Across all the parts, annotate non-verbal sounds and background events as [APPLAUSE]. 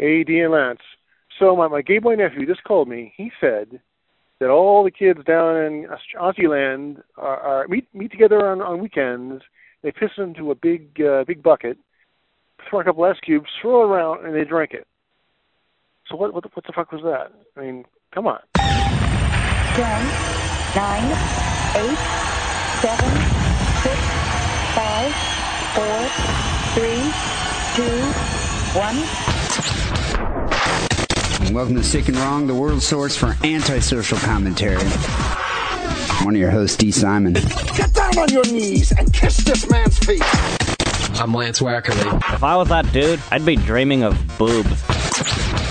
Hey, Dean Lance. So my, my gay boy nephew just called me. He said that all the kids down in Aussie land are, are meet meet together on, on weekends. They piss into a big uh, big bucket, throw a couple ice cubes, swirl it around, and they drink it. So what what the, what the fuck was that? I mean, come on. Ten, nine, eight, seven, six, five, four, three, two, one. And welcome to Sick and Wrong, the world source for antisocial commentary. I'm one of your hosts, D. Simon. Get down on your knees and kiss this man's feet. I'm Lance Wackerle. If I was that dude, I'd be dreaming of boobs.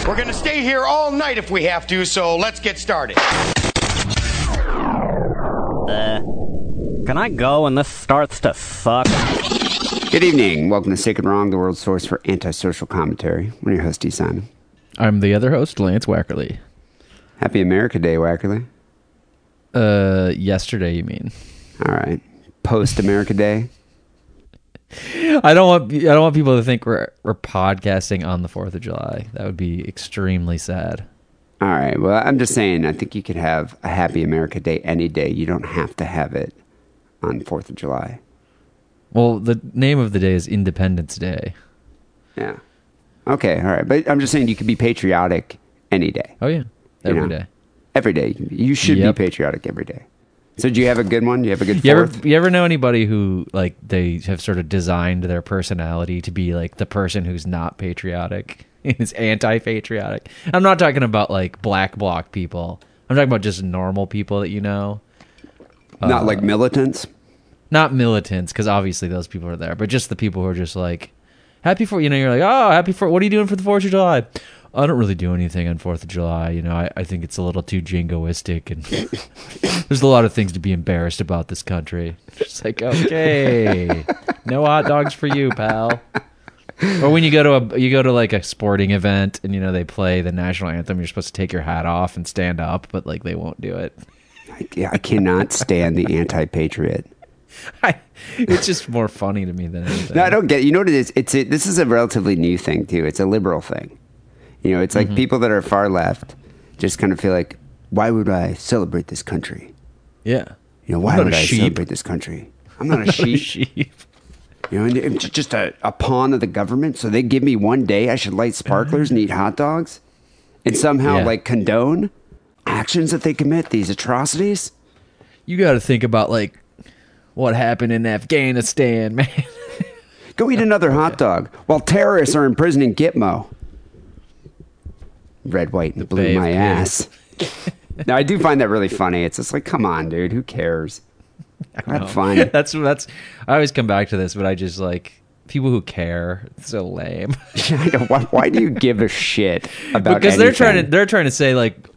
We're gonna stay here all night if we have to, so let's get started. Uh, can I go when this starts to suck? Good evening. Welcome to Sick and Wrong, the world source for antisocial commentary. I'm your host, D. Simon. I'm the other host, Lance Wackerle. Happy America Day, Wackerle. Uh, yesterday, you mean? All right. Post America Day. [LAUGHS] I don't want I don't want people to think we're we're podcasting on the Fourth of July. That would be extremely sad. All right. Well, I'm just saying, I think you could have a Happy America Day any day. You don't have to have it on 4th of July. Well, the name of the day is Independence Day. Yeah. Okay. All right. But I'm just saying, you could be patriotic any day. Oh yeah, every day. Every day. You should Yep. be patriotic every day. So, do you have a good one? Do you have a good You ever you ever know anybody who like they have sort of designed their personality to be like the person who's not patriotic [LAUGHS] is anti-patriotic? I'm not talking about like black bloc people. I'm talking about just normal people that you know, Not uh, like militants? not militants, because obviously those people are there, but just the people who are just like happy for you know. You're like, oh, happy for what are you doing for the Fourth of July? I don't really do anything on Fourth of July. You know, I, I think it's a little too jingoistic, and [LAUGHS] there's a lot of things to be embarrassed about this country. [LAUGHS] Just like, okay, no hot dogs for you, pal. Or when you go to a you go to like a sporting event and you know they play the national anthem, you're supposed to take your hat off and stand up, but like they won't do it. I, I cannot stand the anti patriot. [LAUGHS] I, it's just more funny to me than anything. No, I don't get. You know what it is? It's a, this is a relatively new thing too. It's a liberal thing. You know, it's Mm-hmm. like people that are far left just kind of feel like, why would I celebrate this country? Yeah. You know, why would I sheep. celebrate this country? I'm not a [LAUGHS] sheep. sheep. You know, I'm just a, a pawn of the government. So they give me one day I should light sparklers and eat hot dogs, and somehow Yeah. like condone actions that they commit, these atrocities. You got to think about like what happened in Afghanistan, [LAUGHS] man. Go eat another hot dog while terrorists are imprisoning Gitmo. Red, white, and blue, my ass. now I do find that really funny. It's just like, come on, dude, who cares? Have fun. [LAUGHS] that's that's. I always come back to this, but I just like people who care. It's so lame. [LAUGHS] Why, why do you give a shit about? because they're trying to they're trying to say like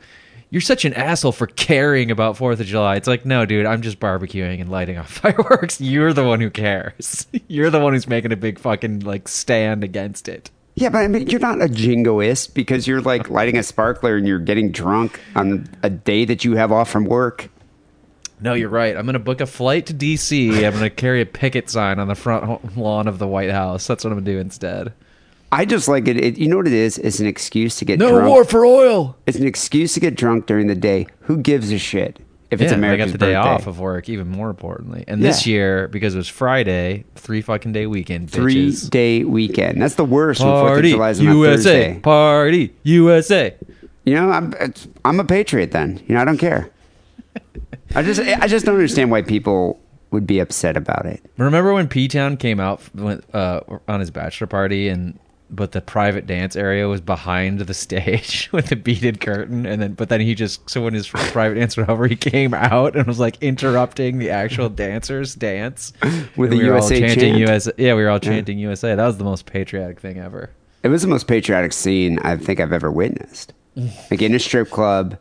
you're such an asshole for caring about Fourth of July. It's like no, dude, I'm just barbecuing and lighting off [LAUGHS] fireworks. You're the one who cares. [LAUGHS] You're the one who's making a big fucking like stand against it. Yeah, but I mean, you're not a jingoist because you're like lighting a sparkler and you're getting drunk on a day that you have off from work. No, you're right. I'm going to book a flight to D.C. I'm going to carry a picket sign on the front lawn of the White House. That's what I'm going to do instead. I just like it, it. You know what it is? It's an excuse to get No drunk. war for oil. It's an excuse to get drunk during the day. Who gives a shit if it's yeah, America's I got the day off of work. Even more importantly, and this Yeah. year because it was Friday, three fucking day weekend. Three day weekend. That's the worst. when Fourth of party July is on a USA Thursday. party USA. You know, I'm it's, I'm a patriot. Then you know, I don't care. I just I just don't understand why people would be upset about it. Remember when P Town came out when, uh, on his bachelor party and but the private dance area was behind the stage [LAUGHS] with the beaded curtain and then but then he just so when his [LAUGHS] private dance was over he came out and was like interrupting the actual [LAUGHS] dancers dance With the we USA chanting chant. USA yeah we were all chanting USA that was the most patriotic thing ever It was the most patriotic scene I think I've ever witnessed. Like in a strip club.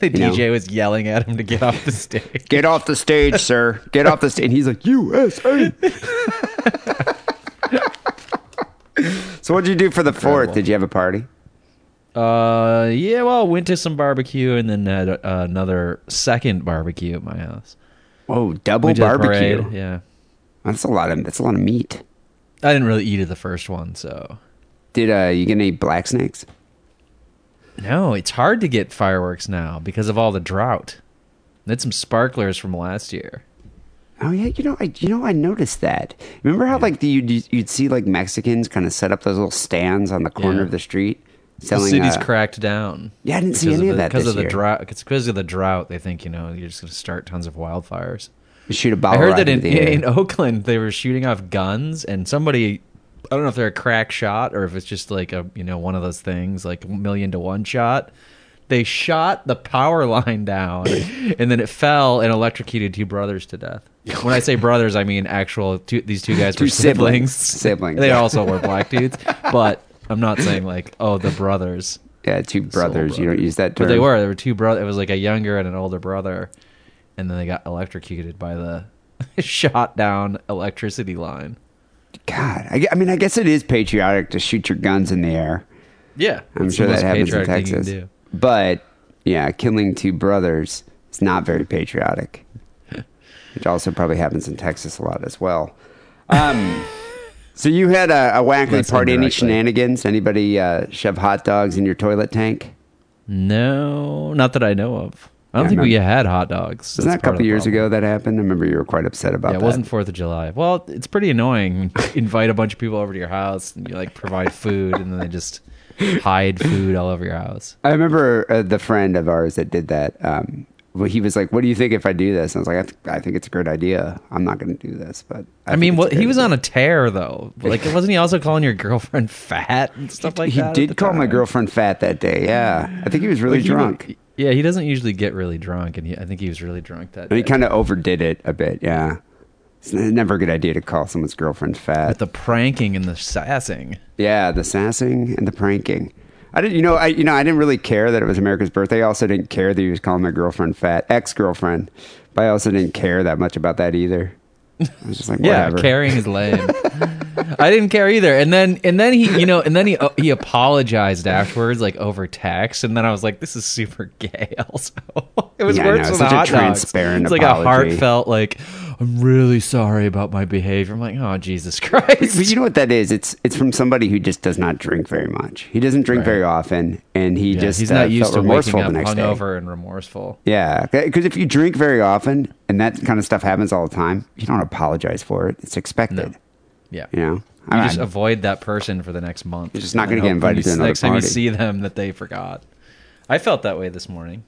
the You know. DJ was yelling at him to get off the stage Get off the stage, sir. Get off the stage. And he's like, USA. [LAUGHS] so what did you do for the fourth? Did you have a party? uh yeah well went to some barbecue and then had uh, another second barbecue at my house Oh, double Went to the barbecue. parade, yeah That's a lot of that's a lot of meat. I didn't really eat at the first one, so Did uh, you get any black snakes? No, it's hard to get fireworks now because of all the drought. Did some sparklers from last year. Oh yeah, you know, I you know I noticed that. Remember how like the, you'd you'd see like Mexicans kind of set up those little stands on the corner Yeah. of the street The selling. city's uh, cracked down. Yeah, I didn't see any of that because this of the year. drought. It's because of the drought. They think you know you're just going to start tons of wildfires. shoot a I bottle. heard that in, in Oakland they were shooting off guns, and somebody, I don't know if they're a crack shot or if it's just like a you know one of those things like a million to one shot. They shot the power line down, [LAUGHS] and then it fell and electrocuted two brothers to death. When I say brothers, I mean actual. Two, these two guys Two were siblings. siblings. [LAUGHS] They also were black [LAUGHS] dudes, but I'm not saying like oh the brothers. yeah, two brothers. You don't use that term. But they were. There were two brothers. It was like a younger and an older brother, and then they got electrocuted by the shot down electricity line. God, I, I mean, I guess it is patriotic to shoot your guns in the air. Yeah, I'm sure that happens in patriotic thing you can Texas. But yeah, killing two brothers is not very patriotic. [LAUGHS] Which also probably happens in Texas a lot as well. Um, [LAUGHS] so you had a, a wacky party. Any shenanigans? Anybody uh, shove hot dogs in your toilet tank? No, not that I know of. I don't Yeah, think we had hot dogs. Wasn't that a couple years problem. ago that happened? I remember you were quite upset about Yeah, it that. wasn't Fourth of July. Well, it's pretty annoying. invite a bunch of people over to your house and you like provide food, and then they just hide food all over your house. I remember uh, the friend of ours that did that. Um, well, he was like, "What do you think if I do this?" And I was like, "I, th- I think it's a great idea. I'm not going to do this, but I, mean, what he was on a tear though. Like, wasn't he also calling your girlfriend fat and stuff like he that? He did the call my girlfriend fat that day. Yeah, I think he was really Like, drunk. would- yeah, he doesn't usually get really drunk, and he, I think he was really drunk that day. And he kind of overdid it a bit. Yeah, it's never a good idea to call someone's girlfriend fat. With the pranking and the sassing. yeah, the sassing and the pranking. I didn't, you know, I you know, I didn't really care that it was America's birthday. I also didn't care that he was calling my girlfriend fat, ex girlfriend. But I also didn't care that much about that either. I was just like, Yeah, whatever. caring is lame. [LAUGHS] I didn't care either. And then and then he, you know, and then he uh, he apologized afterwards, like over text. And then I was like, this is super gay. [LAUGHS] Also, it was Yeah, worse than such a transparent It's like a heartfelt, like I'm really sorry about my behavior. I'm like, oh Jesus [LAUGHS] Christ. But you know what that is? It's it's from somebody who just does not drink very much. He doesn't drink Right. very often, and he Yeah, just he's uh, not used felt to remorseful waking the up next day. hungover and remorseful. Yeah, because if you drink very often and that kind of stuff happens all the time, you don't apologize for it. It's expected. No. Yeah. You know, You just avoid that person for the next month. You're just not gonna get invited you- to another next time you see them that they forgot. I felt that way this morning.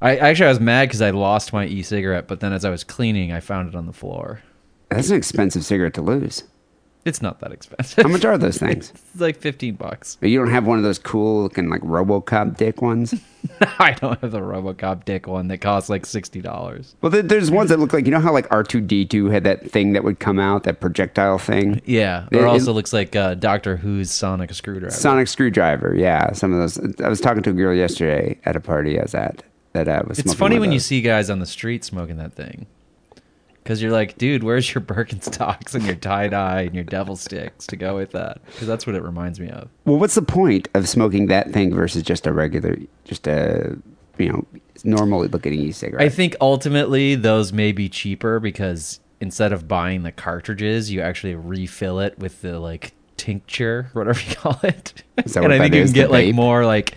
I actually I was mad because I lost my e-cigarette, but then as I was cleaning, I found it on the floor. that's an expensive cigarette to lose. It's not that expensive. How much are those [LAUGHS] things? It's like fifteen bucks. You don't have one of those cool looking like RoboCop dick ones. [LAUGHS] I don't have the RoboCop dick one that costs like sixty dollars. Well, there's ones that look like you know how like R two D two had that thing that would come out, that projectile thing. Yeah, It- or it- also looks like uh, Doctor Who's sonic screwdriver. Sonic screwdriver, yeah. Some of those. I was talking to a girl yesterday at a party I was at that uh, was. It's funny when you see guys on the street smoking that thing. Because you're like, dude, where's your [LAUGHS] Birkenstocks and your tie dye and your devil sticks to go with that? Because that's what it reminds me of. Well, what's the point of smoking that thing versus just a regular, just a you know normal looking e-cigarette? I think ultimately those may be cheaper because instead of buying the cartridges, you actually refill it with the like tincture, [LAUGHS] whatever you call it. And I think you can get like vape? more like,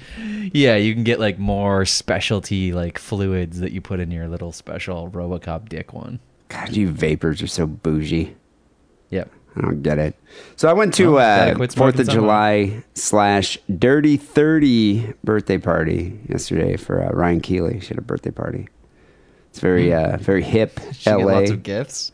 yeah, you can get like more specialty like fluids that you put in your little special RoboCop dick one. God, you vapors are so bougie. Yep. I don't get it. So I went to uh, Fourth of July slash Dirty Thirty birthday party yesterday for uh, Ryan Keely. She had a birthday party. It's very uh, very hip. Hmm. She L.A. lots of gifts.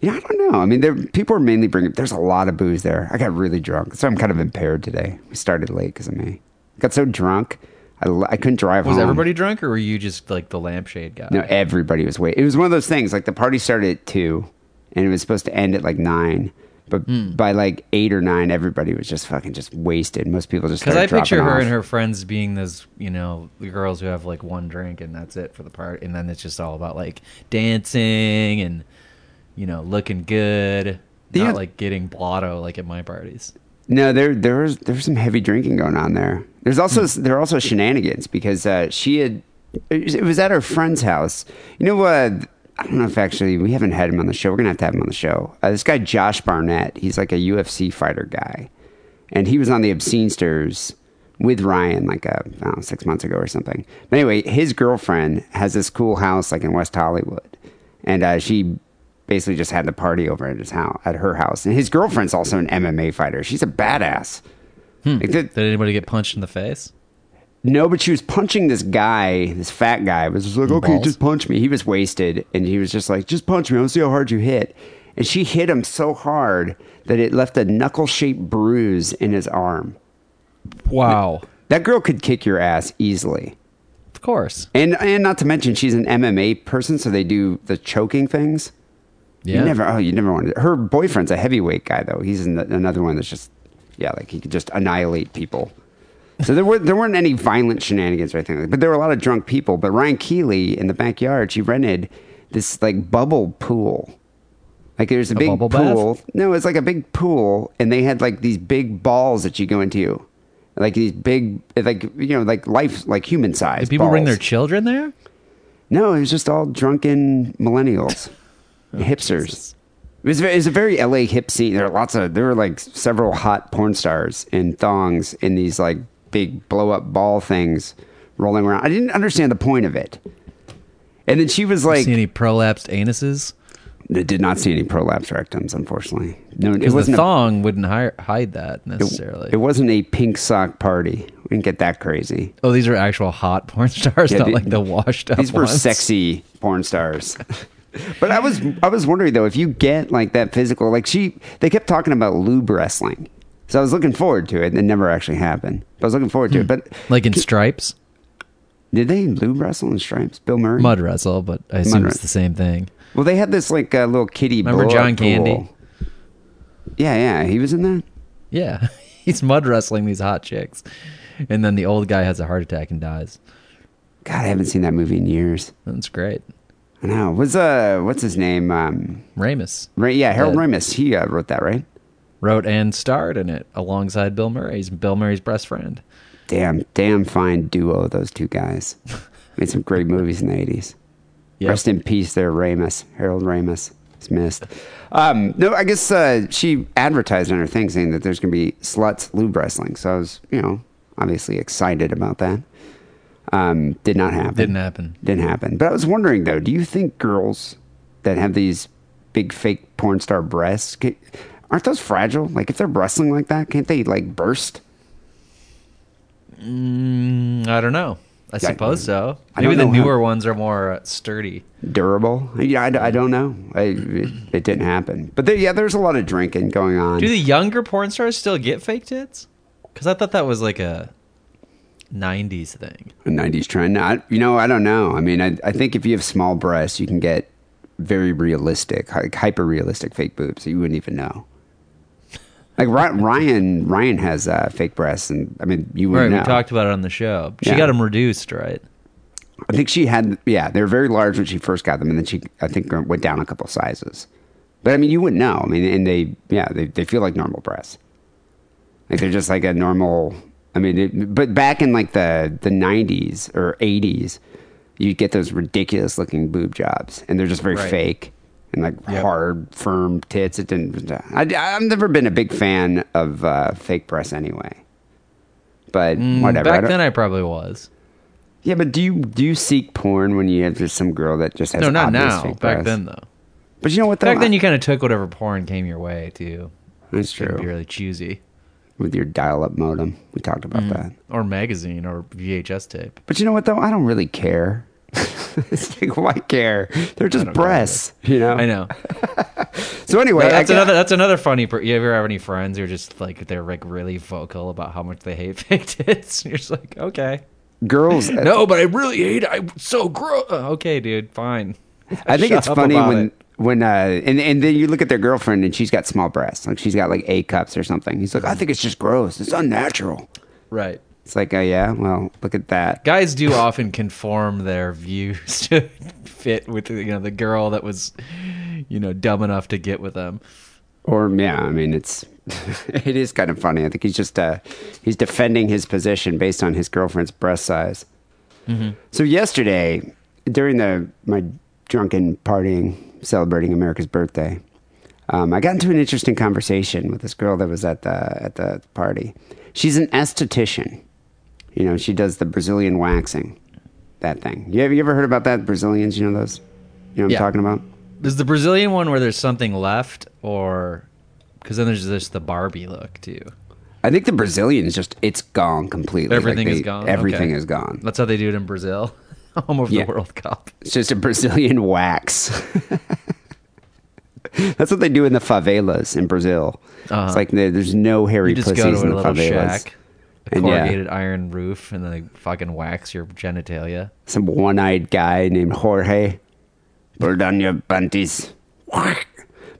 Yeah, I don't know. I mean, there people are mainly bringing. There's a lot of booze there. I got really drunk, so I'm kind of impaired today. We started late because of me. got so drunk, I, I couldn't drive home. Was home. everybody drunk, or were you just like the lampshade guy? No, everybody was waiting. It was one of those things. Like the party started at two, and it was supposed to end at like nine. But Hmm. by like eight or nine, everybody was just fucking just wasted. Most people just Because I picture her off. and her friends being those, you know, the girls who have like one drink and that's it for the party, and then it's just all about like dancing and, you know, looking good, Yeah. not like getting blotto like at my parties. No, there there was there was some heavy drinking going on there. There's also Hmm. there are also shenanigans because uh, she had it was at her friend's house. You know what? I don't know if actually we haven't had him on the show. We're gonna have to have him on the show. Uh, this guy Josh Barnett. He's like a UFC fighter guy, and he was on the Obscenesters with Ryan like uh, I don't know, six months ago or something. But anyway, his girlfriend has this cool house like in West Hollywood, and uh, she basically just had the party over at his house at her house. And his girlfriend's also an MMA fighter. She's a badass. Hmm. Like, the- Did anybody get punched in the face? no, but she was punching this guy, this fat guy. Was just like, okay, balls? just punch me. He was wasted, and he was just like, just punch me. I'll see how hard you hit. And she hit him so hard that it left a knuckle-shaped bruise in his arm. Wow. That girl could kick your ass easily. Of course. And and not to mention she's an MMA person, so they do the choking things. Yeah. You never oh you never wanted her boyfriend's a heavyweight guy though. He's an, another one that's just yeah, like he could just annihilate people. So there were there weren't any violent shenanigans or anything, like but there were a lot of drunk people. But Ryan Keely in the backyard, she rented this like bubble pool. Like there's a, big bubble bath? pool. No, it's like a big pool, and they had like these big balls that you go into, like these big, like you know, like life, like human size. Did people bring their children there? No, it was just all drunken millennials, Oh, hipsters. Jesus. It was, ve- it was a very LA hip scene. There were lots of, there were like several hot porn stars in thongs in these like big blow up ball things rolling around. I didn't understand the point of it. And then she was like, See any prolapsed anuses? I did not see any prolapse rectums, unfortunately. No, it Because the wasn't a- thong wouldn't hi- hide that it- necessarily. It, wasn't a pink sock party. We didn't get that crazy. oh, these are actual hot porn [LAUGHS] stars, Yeah, not the- like the washed up These were ones. sexy porn stars. [LAUGHS] but I was I was wondering though if you get like that physical like she they kept talking about lube wrestling. So I was looking forward to it and it never actually happened. But I was looking forward to it. But Like in stripes, did they lube wrestle in stripes? Bill Murray? mud wrestle, but I assume Mud it's the same thing. Well they had this like uh, little kitty Remember John Candy? pool. Yeah, yeah. He was in that? Yeah, [LAUGHS] he's mud wrestling these hot chicks, and then the old guy has a heart attack and dies. God, I haven't seen that movie in years. That's great. I know. Was uh what's his name? Um Ramis Ray, yeah, Harold. Ramis. He uh, wrote that, right? wrote and starred in it alongside Bill Murray. He's Bill Murray's best friend. Damn, damn fine duo, those two guys. [LAUGHS] Made some great movies in the 80s. Yep. Rest in peace there, Ramis. Harold Ramis. He's missed. Um, no, I guess uh, she advertised on her thing saying that there's going to be sluts lube wrestling. So I was, you know, obviously excited about that. Um, did not happen. Didn't happen. Didn't happen. But I was wondering, though, do you think girls that have these big fake porn star breasts, aren't those fragile? Like, if they're wrestling like that, can't they, like, burst? Mm, I don't know. I Yeah, suppose so. I Maybe the know how- newer ones are more uh, sturdy. durable. Yeah, I, I don't know. I, it, it didn't happen. But there, yeah, there's a lot of drinking going on. Do the younger porn stars still get fake tits? Because I thought that was like a '90s thing. A 90s trend. I, you know, I don't know. I mean, I, I think if you have small breasts, you can get very realistic, like hyper realistic fake boobs that you wouldn't even know. Like [LAUGHS] Ryan, Ryan has uh, fake breasts, and I mean, you Right, wouldn't we know. talked about it on the show. She Yeah. got them reduced, right? I think she had, yeah, they were very large when she first got them, and then she, I think, went down a couple sizes. But I mean, you wouldn't know. I mean, and they, yeah, they, they feel like normal breasts. Like they're just like a normal. I mean, it, but back in like the the '90s or '80s, you get those ridiculous looking boob jobs, and they're just very Right. fake and like Yep. hard, firm tits. It didn't. I, I've never been a big fan of uh, fake breasts anyway. But Mm, whatever. Back don't- then, I probably was. yeah, but do you do you seek porn when you have just some girl that just has No, not now. Back breasts? then, though. But you know what? Though? Back then, you kind of took whatever porn came your way too. That's true. Be really choosy. With your dial-up modem, we talked about Mm. that. Or magazine or VHS tape. But you know what though? I don't really care. [LAUGHS] it's like why care? They're just breasts, you know. I know. [LAUGHS] So anyway, I that's got- another. That's another funny. Per- you ever have any friends who are just like they're like really vocal about how much they hate [LAUGHS] fake tits? And you're just like, okay, girls. no, but I really hate. it. I'm so gross. Okay, dude, fine. I think Shut it's funny when it. When uh and and then you look at their girlfriend and she's got small breasts, like she's got like A cups or something. He's like, I think it's just gross. It's unnatural. Right. It's like, oh yeah, well, look at that. Guys do [LAUGHS] often conform their views [LAUGHS] to fit with you know the girl that was you know dumb enough to get with them. Or yeah, I mean, it's [LAUGHS] it is kind of funny. I think he's just uh he's defending his position based on his girlfriend's breast size. So yesterday, during the my drunken partying celebrating America's birthday, Um, I got into an interesting conversation with this girl that was at the at the party. She's an esthetician. You know, she does the Brazilian waxing, that thing. You have you ever heard about that? Brazilians, you know those? You know what Yeah. I'm talking about? Is the Brazilian one where there's something left, or because then there's just the Barbie look too? I think the Brazilians just it's gone completely. Like, Everything is gone. Everything Okay. is gone. That's how they do it in Brazil, home of Yeah. the World Cup. It's just a Brazilian wax. [LAUGHS] That's what they do in the favelas in Brazil. Uh-huh. It's like there- there's no hairy You just pussies go to in a the little favelas. shack, a And yeah. corrugated iron roof, and then they fucking wax your genitalia. Some one-eyed guy named Jorge. Pull down your panties.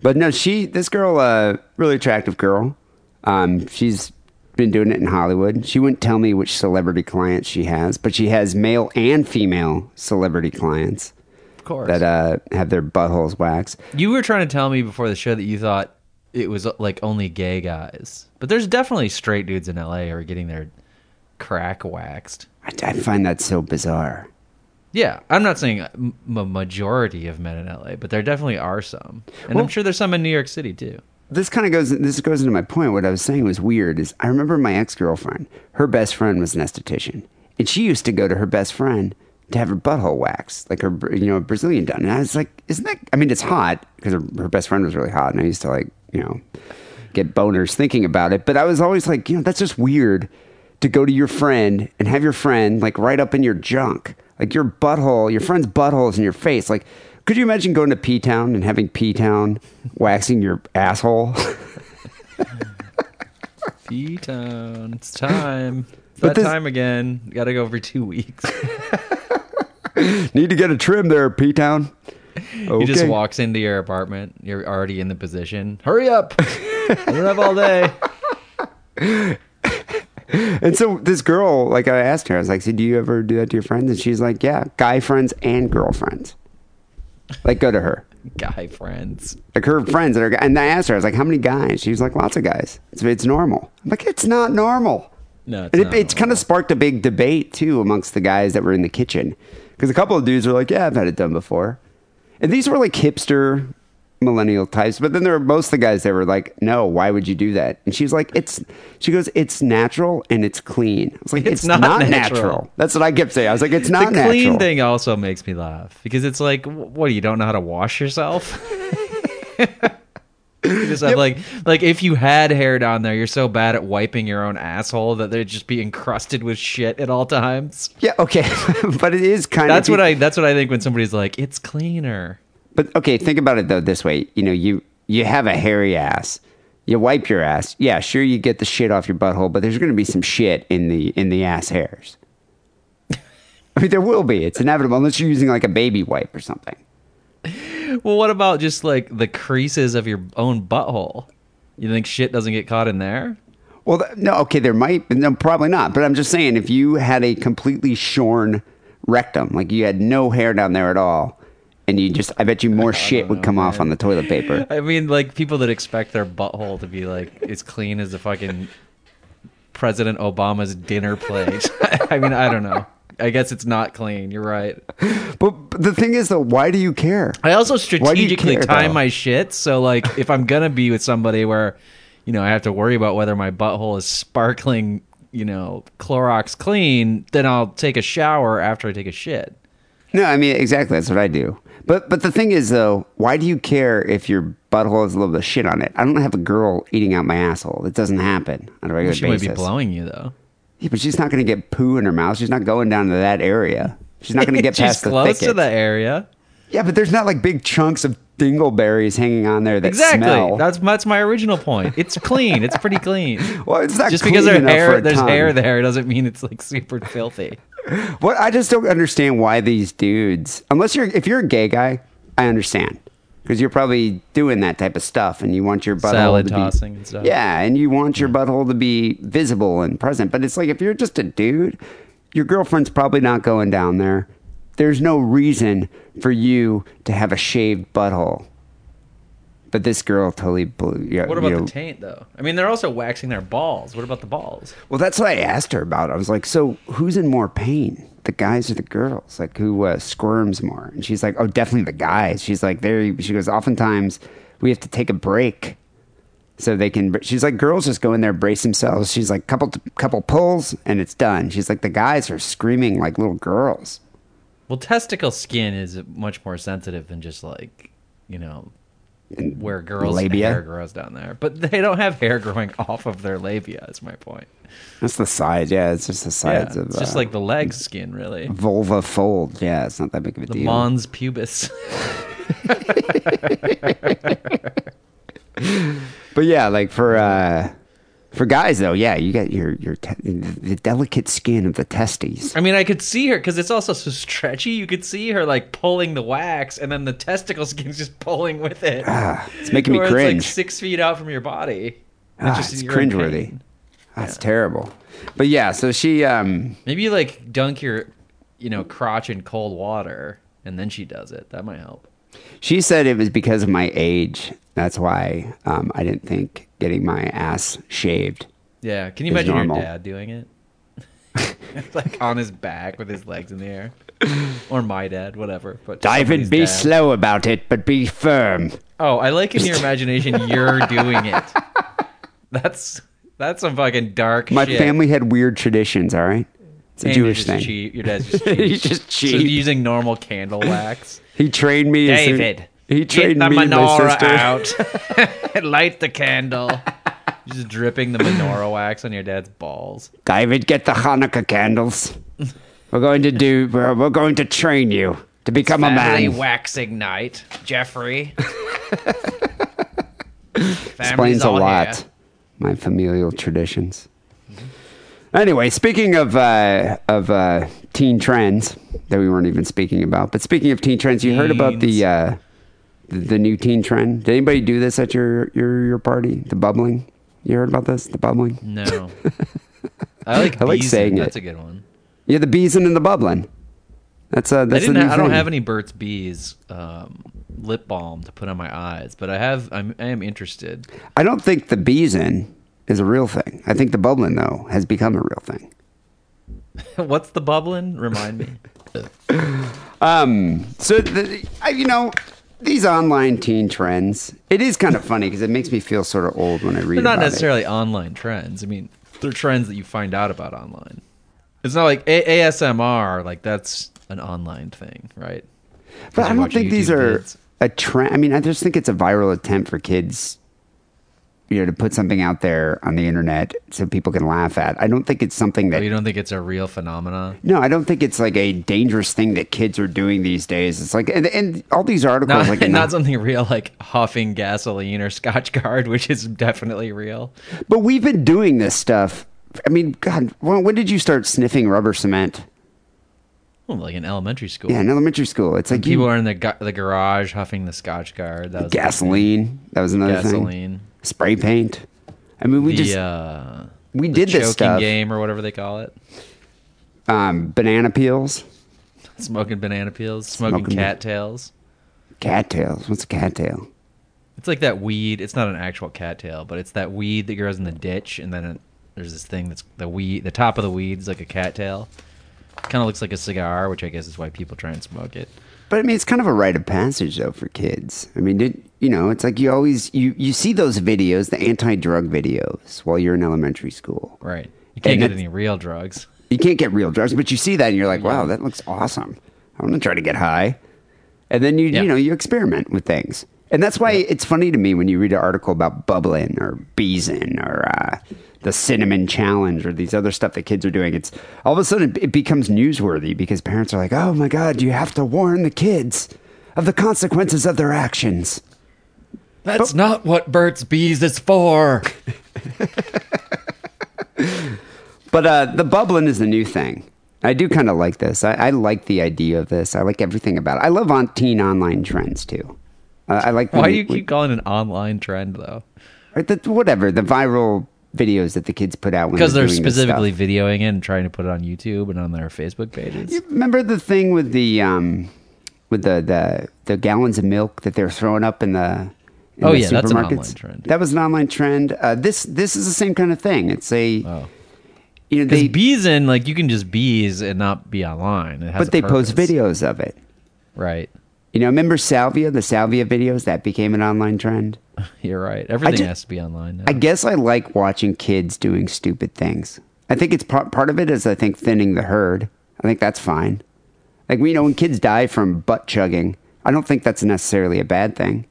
But no, she, this girl, uh, really attractive girl. Um, she's been doing it in Hollywood. She wouldn't tell me which celebrity clients she has, but she has male and female celebrity clients Of course. that uh, have their buttholes waxed. you were trying to tell me before the show that you thought it was like only gay guys, but there's definitely straight dudes in LA who are getting their crack waxed. I, I find that so bizarre. Yeah, I'm not saying a a majority of men in LA, but there definitely are some, and I'm sure there's some in New York City too. This kind of goes this goes into my point. What i was saying was weird is i remember my ex-girlfriend her best friend was an esthetician and she used to go to her best friend to have her butthole waxed like her you know brazilian done. And i was like isn't that i mean it's hot because her, her best friend was really hot and i used to like you know get boners thinking about it. But i was always like you know that's just weird to go to your friend and have your friend like right up in your junk. Like your butthole your friend's butthole is in your face. Like could you imagine going to P Town and having P Town waxing your asshole? [LAUGHS] P Town, it's time. [LAUGHS] It's But that this- time again. Got to go every two weeks. [LAUGHS] Need to get a trim there, P Town. He just walks into your apartment. You're already in the position. Hurry up! I don't have all day. And so this girl, like I asked her, I was like, so do you ever do that to your friends? And she's like, yeah, guy friends and girlfriends. Like go to her. Guy friends. Like her friends that are, and I asked her, I was like, how many guys? She was like, lots of guys. It's, it's normal. I'm like, it's not normal. No, it's and it, it's kind of sparked a big debate too amongst the guys that were in the kitchen because a couple of dudes were like, "Yeah, I've had it done before," and these were like hipster millennial types. But then there were most of the guys that were like, "No, why would you do that?" And she was like, "It's," she goes, "It's natural and it's clean." I was like, It's "It's, not not, natural." natural. That's what I kept saying. I was like, "It's not the clean thing also makes me laugh because it's like, what? You don't know how to wash yourself? [LAUGHS] you just have like, like if you had hair down there, you're so bad at wiping your own asshole that they'd just be encrusted with shit at all times. Yeah, okay, [LAUGHS] but it is kind That's of. what I. That's what I think when somebody's like, it's cleaner. But okay, think about it though this way. You know, you you have a hairy ass. You wipe your ass. Yeah, sure you get the shit off your butthole, but there's going to be some shit in the in the ass hairs. [LAUGHS] I mean, there will be. It's inevitable unless you're using like a baby wipe or something. Well, what about just like the creases of your own butthole? You think shit doesn't get caught in there? Well, no, okay, there might, no, probably not. But I'm just saying, if you had a completely shorn rectum, like you had no hair down there at all, and you just, I bet you more shit would come off on the toilet paper. [LAUGHS] I mean, like people that expect their butthole to be like as clean as the fucking President Obama's dinner plate. [LAUGHS] I mean, I don't know. I guess it's not clean. You're right. But, but the thing is, though, why do you care? I also Why do you strategically care, time though? my shit. So, like, [LAUGHS] if I'm gonna be with somebody where, you know, I have to worry about whether my butthole is sparkling, you know, Clorox clean, then I'll take a shower after I take a shit. No, I mean exactly. That's what I do. But but the thing is though, why do you care if your butthole has a little bit of shit on it? I don't have a girl eating out my asshole. It doesn't happen on a regular She might basis. be blowing you though. Yeah, but she's not going to get poo in her mouth. She's not going down to that area. She's not going [LAUGHS] to get past the close thicket. to the area. Yeah, but there's not like big chunks of dingleberries hanging on there that Exactly. smell. That's that's my original point. It's clean. It's pretty clean. [LAUGHS] well, it's not Just because there's hair, there's hair there doesn't mean it's like super filthy. [LAUGHS] What I just don't understand why these dudes, unless you're if you're a gay guy, I understand because you're probably doing that type of stuff and you want your butthole Salad to tossing be, and stuff. Yeah, and you want your butthole to be visible and present. But it's like if you're just a dude, your girlfriend's probably not going down there. There's no reason for you to have a shaved butthole. But this girl totally blew. Yeah, What about you know, the taint though? I mean, they're also waxing their balls. What about the balls? Well, that's what I asked her about. I was like, so who's in more pain, the guys or the girls? Like, who uh, squirms more? And she's like, oh, definitely the guys. She's like, there. she goes, oftentimes we have to take a break so they can. She's like, girls just go in there, brace themselves. She's like, couple couple pulls, and it's done. She's like, the guys are screaming like little girls. Well, testicle skin is much more sensitive than just like, you know, where girls' labia? hair grows down there. But [LAUGHS] they don't have hair growing off of their labia. Is my point. That's the sides. Yeah, it's just the Yeah, sides of it's just uh, like the leg skin, really. vulva fold. Yeah, it's not that big of a deal. The deal. mons pubis. [LAUGHS] [LAUGHS] But yeah, like for uh for guys though, yeah, you got your your te- the delicate skin of the testes. I mean, I could see her because it's also so stretchy. You could see her like pulling the wax, and then the testicle [LAUGHS] skin's just pulling with it. Ah, it's making me cringe. It's like six feet out from your body. Ah, just- it's cringeworthy. That's terrible. But yeah, so she um Maybe you like dunk your, you know, crotch in cold water, and then she does it. That might help. She said it was because of my age. That's why um I didn't think getting my ass shaved. Yeah. Can you imagine normal. your dad doing it? [LAUGHS] like on his back with his legs in the air, or my dad, whatever. But David, be dad. slow about it, but be firm. Oh, I like in your imagination you're doing it. [LAUGHS] That's that's some fucking dark My shit. family had weird traditions, all right? It's a Jewish thing. Cheap. Your dad's [LAUGHS] just He's cheap. just So using normal candle wax. [LAUGHS] He trained me as a- David, he get trained the me and my menorah sister. out. [LAUGHS] Light the candle. Just dripping the menorah wax on your dad's balls. David, get the Hanukkah candles. We're going to do. We're, we're going to train you to become a Family man. waxing night, Jeffrey. Explains a all lot. here. My familial traditions. Anyway, speaking of uh, of uh, teen trends that we weren't even speaking about, but speaking of teen trends, you heard about the, uh, the the new teen trend. Did anybody do this at your your your party? The bubbling. You heard about this? The bubbling. No. [LAUGHS] I like I like saying it. That's a good one. Yeah, the beeson and the bubbling. That's uh, that's the didn't. Ha- I don't have any Burt's Bees um, lip balm to put on my eyes, but I have. I'm, I am interested. I don't think the beeson is a real thing. I think the bubbling though has become a real thing. [LAUGHS] What's the bubbling? Remind me. [LAUGHS] Um, so the, I, you know, these online teen trends. It is kind of funny because it makes me feel sort of old when I read. They're not about it. necessarily online trends. I mean, they're trends that you find out about online. It's not like A- ASMR. Like that's an online thing, right? But I don't think these are vids. a trend. I mean, I just think it's a viral attempt for kids, you know, to put something out there on the internet so people can laugh at. I don't think it's something Oh, that. you don't think it's a real phenomenon? no, I don't think it's like a dangerous thing that kids are doing these days. It's like, and, and all these articles, Not, like, in [LAUGHS] not something real like huffing gasoline or Scotchgard, which is definitely real. but we've been doing this stuff. I mean, God, when, when did you start sniffing rubber cement? Well, like in elementary school. Yeah, in elementary school. It's like People you, are in the the garage huffing the Scotchgard. That was gasoline. That was another thing. gasoline. Spray paint. I mean, we the just uh, we the did this stuff. game or whatever they call it. Um, banana peels, Smoking banana peels, smoking, Smoking- cattails. cattails. What's a cattail? It's like that weed. It's not an actual cattail, but it's that weed that grows in the ditch, and then it, there's this thing that's the weed. The top of the weed is like a cattail. Kind of looks like a cigar, which I guess is why people try and smoke it. But I mean, it's kind of a rite of passage though for kids. I mean, did, you know, it's like you always you you see those videos, the anti-drug videos, while you're in elementary school. Right. You can't And get any real drugs. You can't get real drugs, but you see that and you're like, wow, that looks awesome. I'm gonna try to get high, and then you Yeah. you know you experiment with things, and that's why it's funny to me when you read an article about bubbling or beezing or uh, the cinnamon challenge or these other stuff that kids are doing. It's all of a sudden it becomes newsworthy because parents are like, oh my god, you have to warn the kids of the consequences of their actions. That's not what Burt's Bees is for. [LAUGHS] But uh, the bubbling is the new thing. I do kind of like this. I, I like the idea of this. I like everything about it. I love on teen online trends too. Uh, I like. Why do you we- keep calling it an online trend though? or the, whatever the viral videos that the kids put out Because they're stuff. specifically videoing it and trying to put it on YouTube and on their Facebook pages. You remember the thing with the um, with the, the the gallons of milk that they're throwing up in the in Oh, the yeah, that's an online trend. That was an online trend. Uh, this this is the same kind of thing. It's a Oh. you know they bees in like you can just bees and not be online. It has but they post videos of it. right? You know, remember salvia, the salvia videos that became an online trend? [LAUGHS] You're right. Everything ju- has to be online now. I guess I like watching kids doing stupid things. I think it's part part of it is I think thinning the herd. I think that's fine. Like we know when kids die from butt chugging, I don't think that's necessarily a bad thing.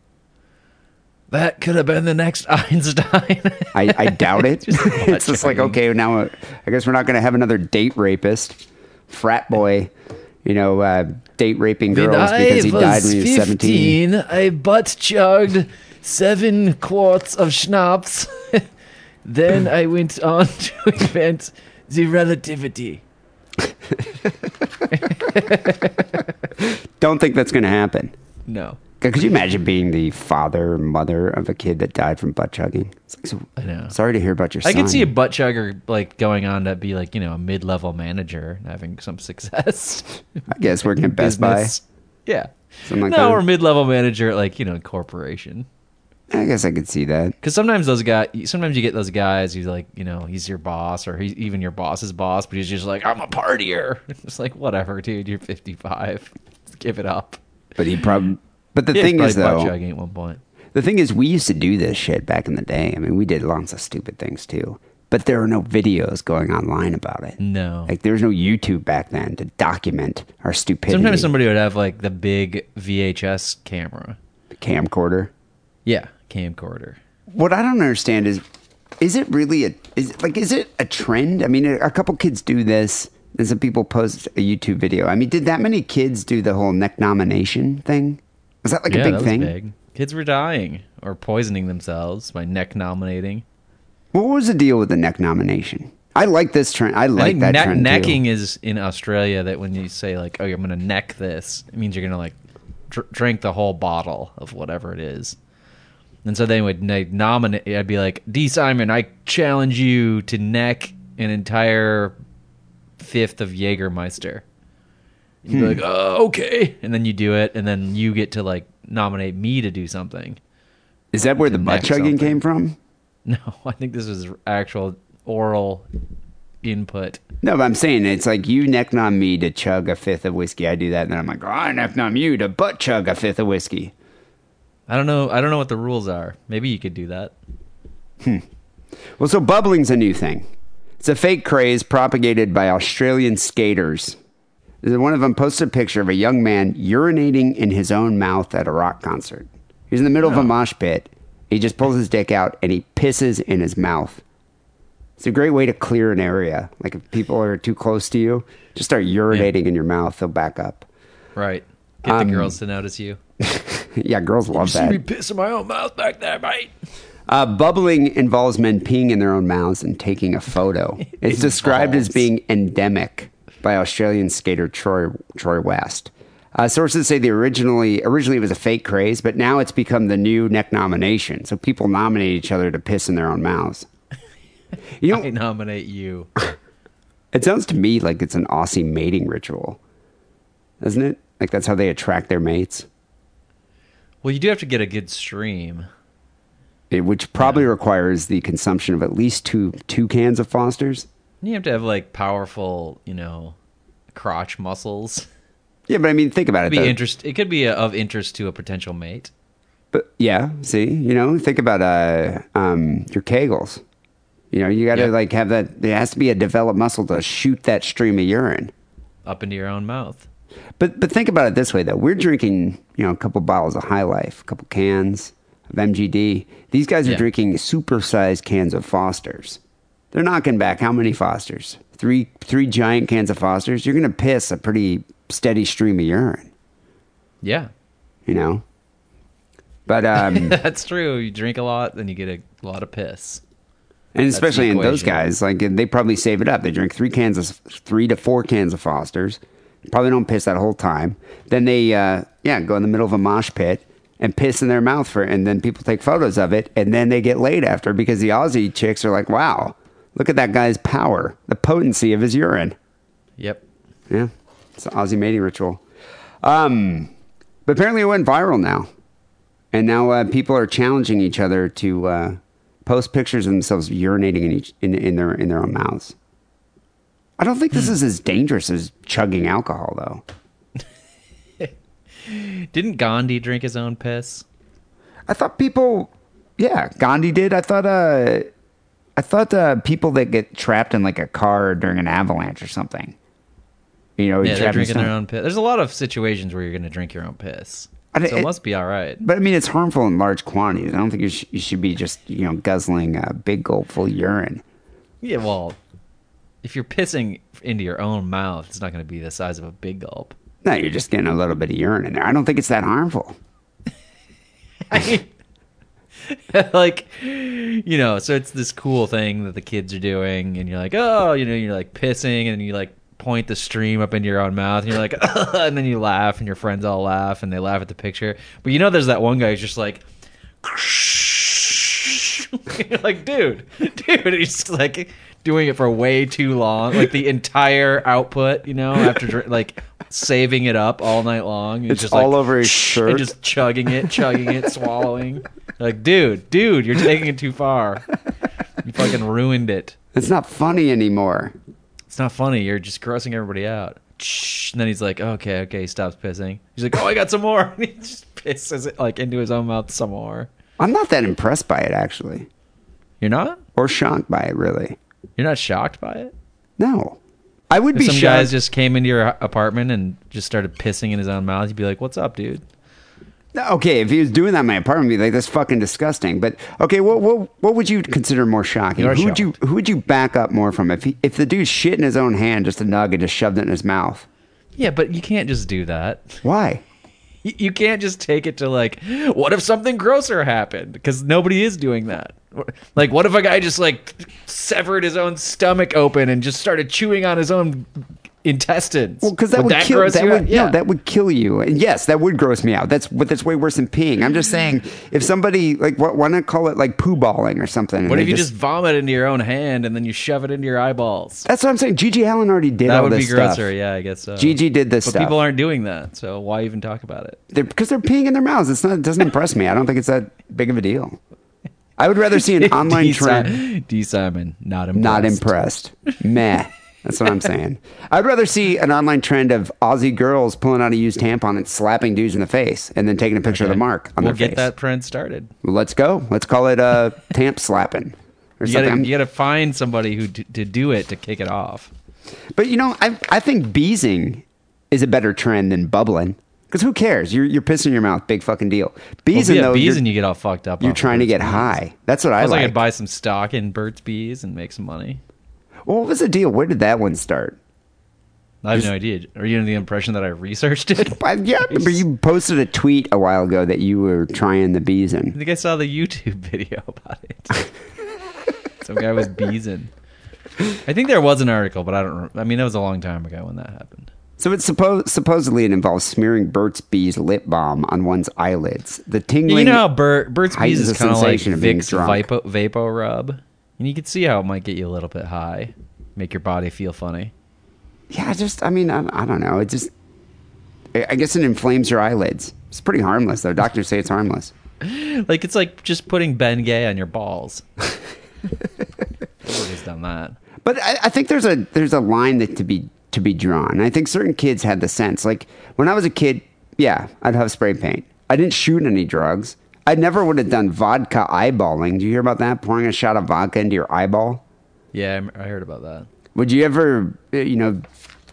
that could have been the next [LAUGHS] Einstein. I, I doubt it. [LAUGHS] Just it's just like okay, now I guess we're not going to have another date rapist, frat boy, you know, uh, date raping girls because he died when he was seventeen. I butt chugged seven quarts of schnapps. [LAUGHS] then I went on [LAUGHS] to invent the relativity. [LAUGHS] Don't think that's going to happen. No, Could you imagine being the father or mother of a kid that died from butt chugging? Like, so, I know. Sorry to hear about your I son. could see a butt chugger like going on to be like you know a mid-level manager and having some success. I guess working at Best Buy. Yeah. Something like no, that. or mid-level manager at like you know a corporation. I guess I could see that. Because sometimes those guys, sometimes you get those guys who's like, you know, he's your boss or he's even your boss's boss, but he's just like, I'm a partier. [LAUGHS] It's like, whatever, dude. You're 55. [LAUGHS] Give it up. But he probably. But the Yeah, thing is, though, chugging at one point. the thing is, we used to do this shit back in the day. I mean, we did lots of stupid things too. But there were no videos going online about it. No. Like there was no YouTube back then to document our stupidity. Sometimes somebody would have like the big VHS camera. The camcorder. Yeah, camcorder. What I don't understand is, is it really a is it, like is it a trend? I mean, a, a couple kids do this, and some people post a YouTube video. I mean, did that many kids do the whole neck nomination thing? Was that like yeah, a big thing? big. Kids were dying or poisoning themselves by neck nominating. What was the deal with the neck nomination? I like this trend. I like I think that neck- trend necking too. is in Australia that when you say like, "Oh, I'm going to neck this," it means you're going to like dr- drink the whole bottle of whatever it is. And so they would na- nominate. I'd be like, "D. Simon, I challenge you to neck an entire fifth of Jägermeister." You'd be hmm. like, "Oh, okay," and then you do it, and then you get to like nominate me to do something. Is that where the butt chugging something. came from? [LAUGHS] No, I think this was actual oral input. No, but I'm saying it's like you neck nom me to chug a fifth of whiskey. I do that, and then I'm like, oh, I neck nom you to butt chug a fifth of whiskey. I don't know. I don't know what the rules are. Maybe you could do that. Hmm. Well, so bubbling's a new thing. It's a fake craze propagated by Australian skaters. One of them posted a picture of a young man urinating in his own mouth at a rock concert. He's in the middle of a mosh pit. He just pulls his dick out and he pisses in his mouth. It's a great way to clear an area. Like if people are too close to you, just start urinating in your mouth. They'll back up. Right. Get Um, the girls to notice you. [LAUGHS] yeah, girls love See me that. piss in my own mouth back there, mate. Uh, bubbling involves men peeing in their own mouths and taking a photo. [LAUGHS] It's described as being endemic by Australian skater Troy Troy West. Uh, sources say the originally originally it was a fake craze, but now it's become the new neck nomination. So people nominate each other to piss in their own mouths. [LAUGHS] You I know, nominate you. [LAUGHS] it sounds to me like it's an Aussie mating ritual, doesn't it? Like that's how they attract their mates, Well, you do have to get a good stream. It- which probably requires the consumption of at least two two cans of Foster's. You have to have like powerful, you know, crotch muscles. Yeah, but I mean, think about it. Be though. interest. It could be a, of interest to a potential mate. But yeah, see, you know, think about uh, um, your kegels. You know, you got to Yeah. like have that. There has to be a developed muscle to shoot that stream of urine. Up into your own mouth. But but think about it this way though: we're drinking, you know, a couple bottles of High Life, a couple cans of MGD. These guys are Yeah. drinking supersized cans of Fosters. They're knocking back how many Fosters? Three three giant cans of Fosters. You're gonna piss a pretty steady stream of urine. Yeah, You know. But um, [LAUGHS] that's true. You drink a lot, then you get a lot of piss. And especially in those guys, like they probably save it up. They drink three cans of three to four cans of Fosters. Probably don't piss that whole time. Then they, uh, yeah, go in the middle of a mosh pit and piss in their mouth for, and then people take photos of it, and then they get laid after because the Aussie chicks are like, "Wow, look at that guy's power, the potency of his urine." Yep. Yeah, it's an Aussie mating ritual. Um, but apparently it went viral now, and now uh, people are challenging each other to uh, post pictures of themselves urinating in each in, in their in their own mouths. I don't think this is as dangerous as chugging alcohol, though. [LAUGHS] Didn't Gandhi drink his own piss? I thought people, yeah, Gandhi did. I thought, uh, I thought uh, people that get trapped in like a car during an avalanche or something. You know, Yeah, they're drinking their own piss. There's a lot of situations where you're going to drink your own piss. I so it it- must be all right. But I mean, it's harmful in large quantities. I don't think you, sh- you should be just you know guzzling a big gulp full of urine. Yeah, well, if you're pissing into your own mouth, it's not going to be the size of a big gulp. No, you're just getting a little bit of urine in there. I don't think it's that harmful. [LAUGHS] [LAUGHS] like, you know, so it's this cool thing that the kids are doing, and you're like, oh, you know, you're like pissing, and you like point the stream up into your own mouth, and you're like, [LAUGHS] and then you laugh, and your friends all laugh, and they laugh at the picture. But you know, there's that one guy who's just like, you're like, dude, dude, he's just like doing it for way too long, like the entire output, you know, after dr- [LAUGHS] like saving it up all night long. and It's just all like, over his shirt. and just chugging it, chugging it, swallowing. Like, dude, dude, you're taking it too far. You fucking ruined it. It's not funny anymore. It's not funny. You're just grossing everybody out. And then he's like, okay, okay, he stops pissing. He's like, oh, I got some more. [LAUGHS] And he just pisses it like into his own mouth some more. I'm not that impressed by it actually, You're not? or shocked by it really. You're not shocked by it? No, I would If be some shocked. guys just came into your apartment and just started pissing in his own mouth, you'd be like, what's up, dude? Okay, if he was doing that in my apartment, I'd be like, "That's fucking disgusting." But okay, what what what would you consider more shocking? Who would you who would you back up more from? If he, if the dude shit in his own hand, just a nug, and just shoved it in his mouth, Yeah, but you can't just do that. why? You can't just take it to like, what if something grosser happened? Because nobody is doing that. Like, what if a guy just like severed his own stomach open and just started chewing on his own intestines? Well, because that would, kill. gross That you would out? yeah. no, that would kill you. And yes, that would gross me out. That's but that's way worse than peeing. I'm just saying, if somebody like, what, why not call it like poo balling or something? what if you just, vomit into your own hand and then you shove it into your eyeballs? That's what I'm saying. GG Allin already did That all would this be grosser. stuff. Yeah, I guess so. GG did this but stuff. people aren't doing that, so why even talk about it? They're, because they're peeing in their mouths. It's not. It doesn't impress me. I don't think it's that big of a deal. I would rather see an [LAUGHS] online D. trend. D. Simon, not impressed. Not impressed. Meh. [LAUGHS] That's what I'm saying. I'd rather see an online trend of Aussie girls pulling out a used tampon and slapping dudes in the face, and then taking a picture of the mark on We'll their get that trend started. Let's go. Let's call it uh, tamp slapping or You something. gotta, you gotta find somebody who d- to do it to kick it off. But you know, I I think beezing is a better trend than bubbling. Because who cares? You're you're pissing your mouth, big fucking deal. Beezing well, yeah, though, bees and you get all fucked up. you're trying to get Bees. high. That's what I, I was like. like, I'd buy some stock in Burt's Bees and make some money. Well, what was the deal? Where did that one start? I have no idea. Are you under the impression that I researched it? [LAUGHS] I, yeah, but you posted a tweet a while ago that you were trying the I think I saw the YouTube [LAUGHS] video about it. [LAUGHS] Some guy was beezing. I think there was an article, but I don't. Remember. I mean, that was a long time ago when that happened. So it's supposed supposedly it involves smearing Burt's Bees lip balm on one's eyelids. The tingling. you know how Burt, Burt's Bees is kind of like sensation of being Vicks. Vapo, Vapo Rub, and you can see how it might get you a little bit high, make your body feel funny. Yeah, just I mean I, I don't know. It just I guess it inflames your eyelids. It's pretty harmless though. Doctors say it's harmless. [LAUGHS] Like it's like just putting Ben Gay on your balls. [LAUGHS] Nobody's done that. But I, I think there's a there's a line that to be to be drawn. And I think certain kids had the sense. Like when I was a kid, yeah, I'd have spray paint. I didn't shoot any drugs. I never would have done vodka eyeballing. Do you hear about that? Pouring a shot of vodka into your eyeball. Yeah, I'm- heard about that. Would you ever, uh, you know,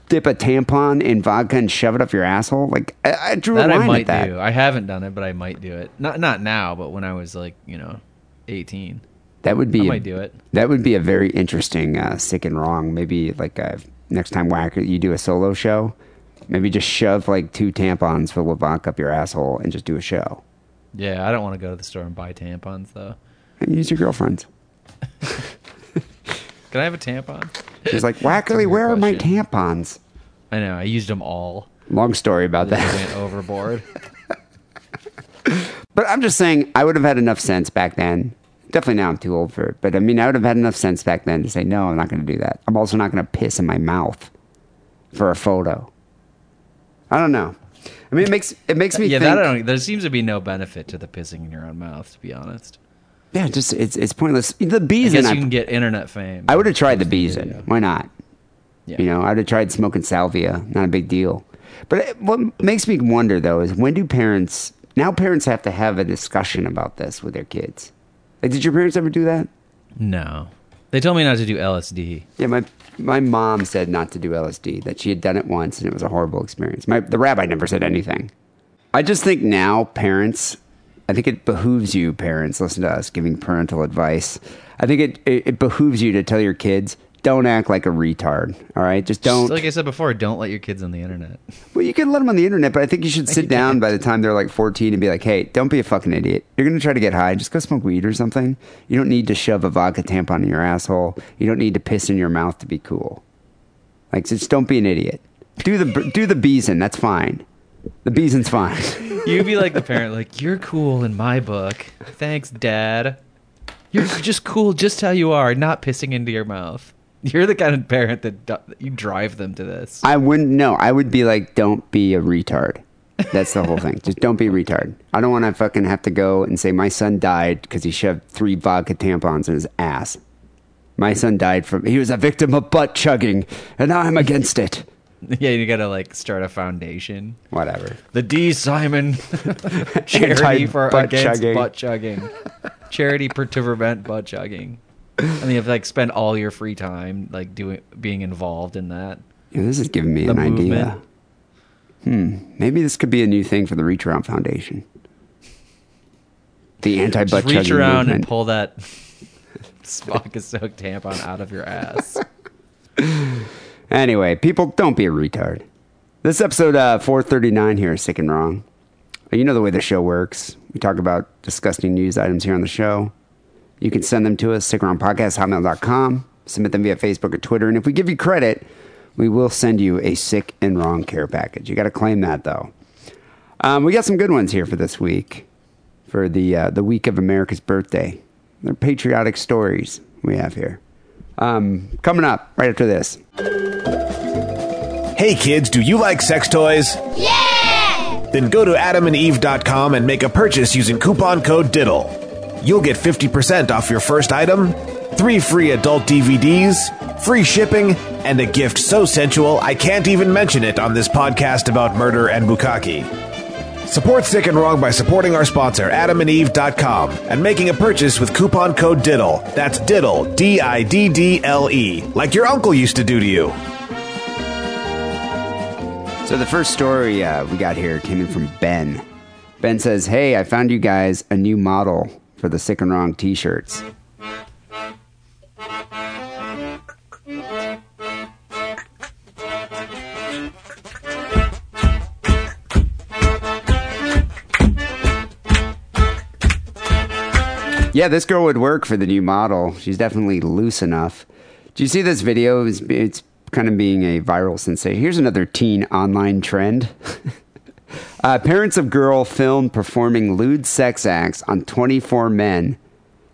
dip a tampon in vodka and shove it up your asshole? Like I, I drew That a line I at might that. do. I haven't done it, but I might do it. Not not now, but when I was like you know, eighteen. That would be. I a- might do it. That would be a very interesting uh, sick and wrong. Maybe like uh, next time Whacker you do a solo show, maybe just shove like two tampons full of vodka up your asshole and just do a show. Yeah, I don't want to go to the store and buy tampons though. And use your girlfriend's. [LAUGHS] Can I have a tampon? She's like, Wackerle, weird where are my question. tampons? I know. I used them all. Long story about They that. went overboard. [LAUGHS] But I'm just saying, I would have had enough sense back then. Definitely now I'm too old for it. But I mean, I would have had enough sense back then to say, no, I'm not going to do that. I'm also not going to piss in my mouth for a photo. I don't know. I mean, it makes it makes me yeah, think. that I don't. There seems to be no benefit to the pissing in your own mouth. To be honest, yeah, just it's it's pointless. The I bees guess you I, can get internet fame. I would have tried the beezing. Why not? Yeah. You know, I'd have tried smoking salvia. Not a big deal. But it, what makes me wonder though is when do parents now parents have to have a discussion about this with their kids? Like, did your parents ever do that? No. They told me not to do LSD. Yeah, my my mom said not to do LSD. That she had done it once and it was a horrible experience. My the rabbi never said anything. I just think now parents, I think it behooves you parents. Listen to us giving parental advice. I think it it, it behooves you to tell your kids don't act like a retard. All right, just don't. Like I said before, don't let your kids on the internet. Well, you can let them on the internet, but I think you should sit [LAUGHS] down by the time they're like 14 and be like, hey, don't be a fucking idiot. You're going to try to get high. Just go smoke weed or something. You don't need to shove a vodka tampon in your asshole. You don't need to piss in your mouth to be cool. Like, just don't be an idiot. Do the do the beeson. That's fine. The beeson's fine. [LAUGHS] You'd be like the parent, like, you're cool in my book. Thanks, Dad. You're just cool just how you are, not pissing into your mouth. [LAUGHS] You're the kind of parent that do- you drive them to this. I wouldn't know. I would be like, don't be a retard. That's the whole thing. Just don't be a retard. I don't want to fucking have to go and say my son died because he shoved three vodka tampons in his ass. My son died from he was a victim of butt chugging, and now I'm against it. [LAUGHS] yeah, you gotta like start a foundation. Whatever. The D. Simon [LAUGHS] charity for Anti-butt against chugging. butt chugging. charity to prevent butt chugging. [LAUGHS] And you have to like spend all your free time like doing being involved in that. Yeah, this is giving me The an idea. Hmm. Maybe this could be a new thing for the Reach Around Foundation. The anti butt Just reach around movement. and pull that [LAUGHS] vodka soaked tampon out of your ass. [LAUGHS] Anyway, people, don't be a retard. This episode uh, 439 here is Sick and Wrong. You know the way the show works. We talk about disgusting news items here on the show. You can send them to us, sickwrongpodcast.hotmail.com. Submit them via Facebook or Twitter. And if we give you credit, we will send you a Sick and Wrong care package. You got to claim that, though. Um, we got some good ones here for this week, for the, uh, the week of America's birthday. They're patriotic stories we have here. Um, coming up right after this. Hey kids, do you like sex toys? Yeah! Then go to adamandeve.com and make a purchase using coupon code DIDDLE. You'll get 50% off your first item, three free adult DVDs, free shipping, and a gift so sensual I can't even mention it on this podcast about murder and bukkake. Support Sick and Wrong by supporting our sponsor, adamandeve.com, and making a purchase with coupon code DIDDLE. That's DIDDLE, D I D D L E, like your uncle used to do to you. So the first story uh, we got here came in from Ben. Ben says, "Hey, I found you guys a new model for the Sick and Wrong T-shirts. Yeah, this girl would work for the new model. She's definitely loose enough. Do you see this video? It's, it's kind of being a viral sensation. Here's another teen online trend. [LAUGHS] uh, parents of girl filmed performing lewd sex acts on 24 men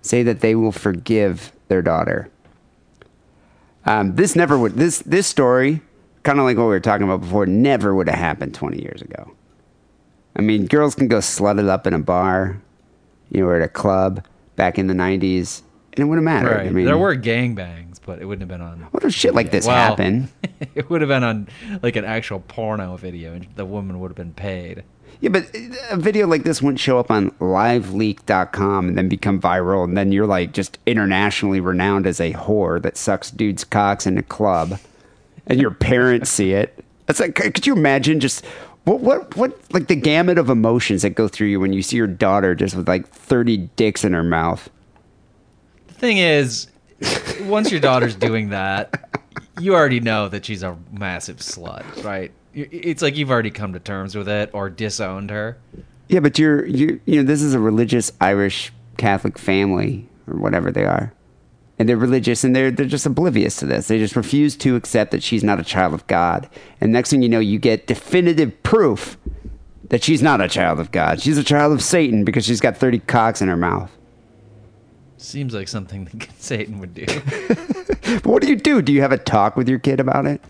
say that they will forgive their daughter. Um, this never would. This this story, kind of like what we were talking about before, never would have happened 20 years ago. I mean, girls can go slut it up in a bar, you know, or at a club back in the 90s, and it wouldn't matter. Right. I mean, there were gangbangs, but it wouldn't have been on. What if shit like this Well, happen? [LAUGHS] it would have been on like an actual porno video, and the woman would have been paid. Yeah, but uh, a video like this wouldn't show up on liveleak.com and then become viral, and then you're like just internationally renowned as a whore that sucks dudes' cocks in a club, and your parents see it. That's like, could you imagine just what, what, what, like the gamut of emotions that go through you when you see your daughter just with like 30 dicks in her mouth? The thing is, once your daughter's doing that, you already know that she's a massive slut, right? It's like you've already come to terms with it or disowned her. Yeah, but you're, you, you know, this is a religious Irish Catholic family or whatever they are. And they're religious and they're, they're just oblivious to this. They just refuse to accept that she's not a child of God. And next thing you know, you get definitive proof that she's not a child of God. She's a child of Satan because she's got 30 cocks in her mouth. Seems like something that [LAUGHS] Satan would do. But [LAUGHS] what do you do? Do you have a talk with your kid about it?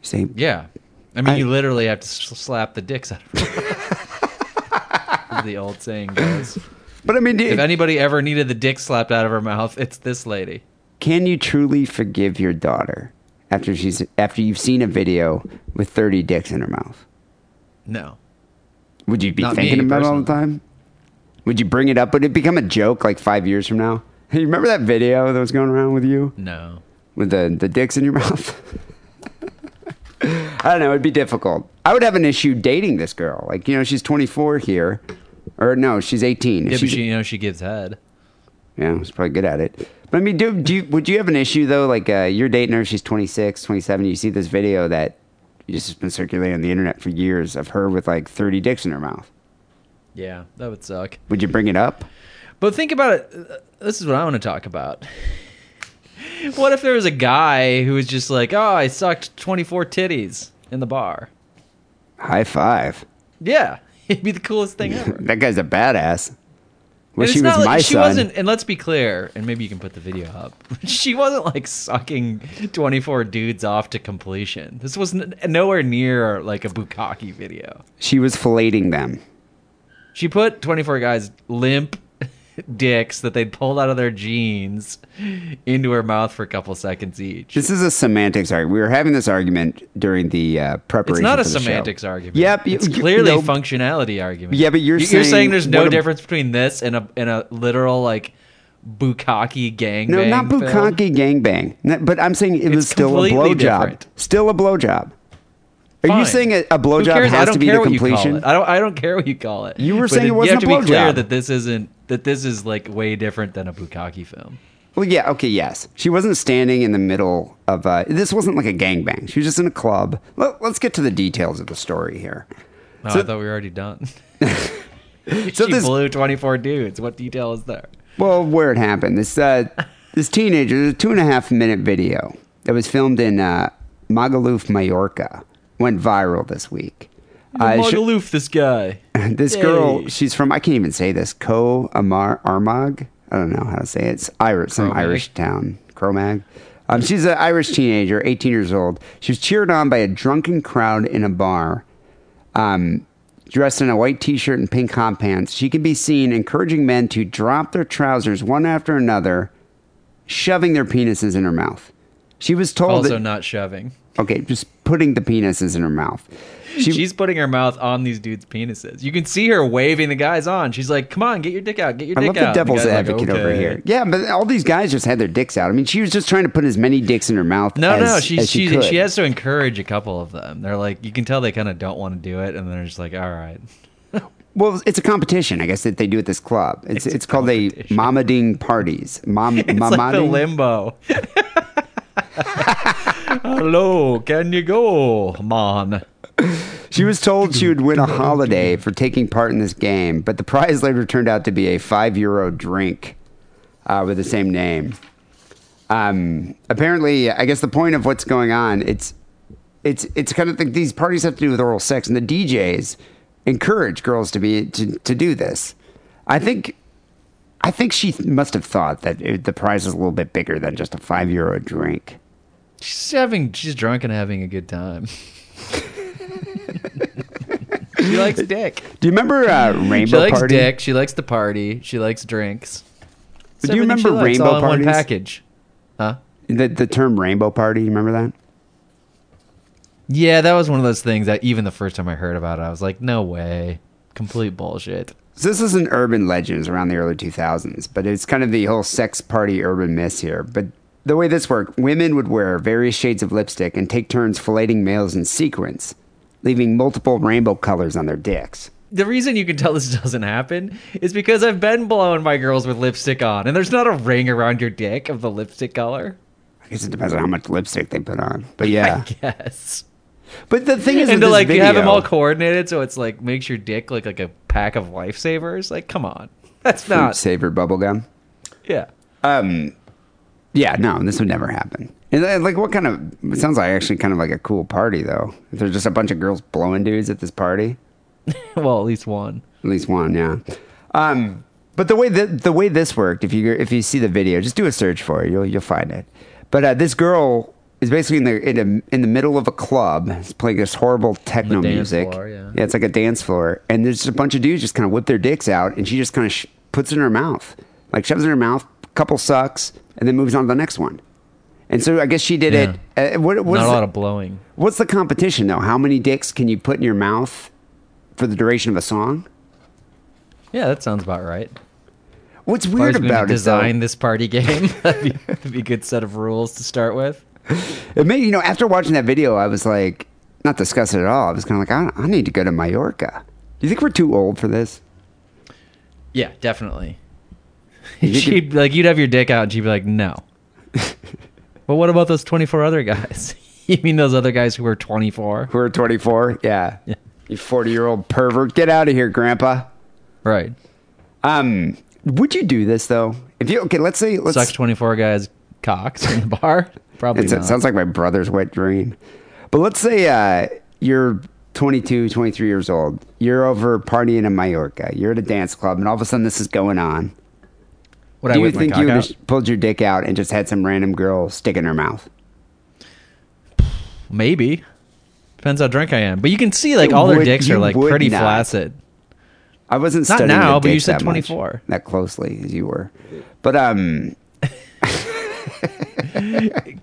Say, Yeah. I mean, I- you literally have to slap the dicks out of her. [LAUGHS] The old saying goes. but I mean, If anybody ever needed the dick slapped out of her mouth, it's this lady. can you truly forgive your daughter after she's after you've seen a video with 30 dicks in her mouth? No. Would you be Not thinking me, about it all the time? Would you bring it up? Would it become a joke like five years from now? Hey, [LAUGHS] you remember that video that was going around with you No. with the the dicks in your [LAUGHS] mouth? [LAUGHS] I don't know. It'd be difficult. I would have an issue dating this girl. Like you know, she's 24 here, or no, she's 18. Yeah, but She's- she, you know, she gives head. Yeah, she's probably good at it. But I mean, do, do you, would you have an issue though? Like uh, you're dating her, she's 26, 27. You see this video that just has been circulating on the internet for years of her with like 30 dicks in her mouth. Yeah, that would suck. Would you bring it up? But think about it. This is what I want to talk about. [LAUGHS] What if there was a guy who was just like, "Oh, I sucked 24 titties in the bar." High five. Yeah, [LAUGHS] it'd be the coolest thing ever. [LAUGHS] That guy's a badass. Wish And he it's was like- my she son. wasn't, and let's be clear, and maybe you can put the video up. She wasn't like sucking 24 dudes off to completion. This was n- nowhere near like a bukkake video. She was fellating them. She put 24 guys limp [LAUGHS] dicks that they'd pulled out of their jeans into her mouth for a couple seconds each. This is a semantics argument. We were having this argument during the uh, It's preparation. not a the show. semantics argument. Yep, it's you- clearly a functionality argument. Yeah, but you're you're saying- there's no a- difference between this and a and a literal like bukkake gangbang. No, not bukkake gangbang. But I'm saying it was still a blowjob. Still a blowjob. Are you saying a, a blowjob? Has to be the what you call completion? it. I don't. I don't care what you call it. You were saying it wasn't a blowjob. You have to be clear that this isn't that this is like way different than a bukkake film. Well, yeah, okay, yes. She wasn't standing in the middle of. Uh, this wasn't like a gangbang. She was just in a club. Let, let's get to the details of the story here. No, So- I thought we were already done. [LAUGHS] [LAUGHS] So she this- blew 24 dudes. What detail is there? Well, where it happened, this uh, this teenager, there's a two and a half minute video that was filmed in uh, Magaluf, Mallorca, went viral this week. Uh, Magaluf, this guy. [LAUGHS] this girl, she's from I can't even say this. Co Amar Armagh. I don't know how to say it. It's Irish, some Cromag. Irish town. Cromag. Um, she's an Irish teenager, 18 years old. She was cheered on by a drunken crowd in a bar. Um, dressed in a white t-shirt and pink hot pants, she can be seen encouraging men to drop their trousers one after another, shoving their penises in her mouth. She was told Also that, not shoving. okay, just putting the penises in her mouth. She, She's putting her mouth on these dudes' penises. You can see her waving the guys on. She's like, "Come on, get your dick out, get your I dick out." I love the devil's guy's like, advocate over here. Yeah, but all these guys just had their dicks out. I mean, she was just trying to put as many dicks in her mouth. No, as, no, she she, she she has to encourage a couple of them. They're like, you can tell they kind of don't want to do it, and they're just like, "All right." Well, it's a competition, I guess, that they do at this club. It's It's it's, called a. Mamading parties. Mom, [LAUGHS] It's like the limbo. [LAUGHS] Hello, can you go, man? She was told she would win a holiday for taking part in this game, but the prize later turned out to be a five euro drink uh, with the same name. Um, apparently, I guess the point of what's going on it's it's it's kind of like these parties have to do with oral sex, and the DJs encourage girls to be to, to do this. I think I think she must have thought that it, the prize is a little bit bigger than just a five euro drink. She's having, she's drunk and having a good time. [LAUGHS] she likes dick. Do you remember uh, rainbow party? She likes Party? dick. She likes to party. She likes drinks. It's Do you everything she remember likes, rainbow all in one parties? package? Huh? The the term Rainbow Party. You remember that? Yeah, that was one of those things that even the first time I heard about it, I was like, no way. Complete bullshit. So this is an urban legend it was around the early 2000s, but it's kind of the whole sex party urban myth here. But the way this worked, women would wear various shades of lipstick and take turns fellating males in sequence, leaving multiple rainbow colors on their dicks. The reason you can tell this [LAUGHS] doesn't happen is because I've been blowing my girls with lipstick on, and there's not a ring around your dick of the lipstick color. I guess it depends on how much lipstick they put on. But [LAUGHS] yeah. I guess. but the thing is, and to like you have them all coordinated so it's like makes your dick look like a pack of lifesavers. Like, come on. [LAUGHS] That's not saver bubblegum. Yeah. Um, yeah, no, this would never happen. And then, like, what kind of? It sounds like actually kind of like a cool party, though. If there's just a bunch of girls blowing dudes at this party, [LAUGHS] well, at least one. at least one, yeah. Um, but the way that the way this worked, if you if you see the video, just do a search for it, you'll you'll find it. But uh, this girl is basically in the in, a, in the middle of a club, it's playing this horrible techno music. floor, yeah. it's like a dance floor, and there's just a bunch of dudes just kind of whip their dicks out, and she just kind of sh- puts it in her mouth, like shoves it in her mouth, couple sucks, and then moves on to the next one. And so I guess she did it. Uh, what, what's Not a the- lot of blowing. What's the competition though? How many dicks can you put in your mouth for the duration of a song? Yeah, that sounds about right. What's weird about it though, design this party game, [LAUGHS] that'd be, that'd be a good set of rules to start with. it made you know after watching that video, I was like, not discuss it at all. I was kind of like, I, I need to go to Mallorca. Do you think we're too old for this? Yeah, definitely. You [LAUGHS] She'd like you'd have your dick out, and she'd be like, "No." [LAUGHS] but what about those twenty four other guys? [LAUGHS] you mean those other guys who are twenty four? Who are 24? Yeah. You 40 year old pervert. Get out of here, Grandpa. Right. Um, would you do this though? If you okay, let's say let's. Suck twenty four guys cocks in the bar. Probably It's- it not. sounds like my brother's wet dream. But let's say uh, you're 22, 23 years old. You're over partying in Mallorca. You're at a dance club, and all of a sudden this is going on. Would I Do you think you would have pulled your dick out and just had some random girl stick in her mouth? Maybe. Depends how drunk I am. But you can see like You all their would- dicks you are like would pretty not. flaccid. I wasn't Not studying now, the but you said that much, 24. that closely as you were. But um, [LAUGHS]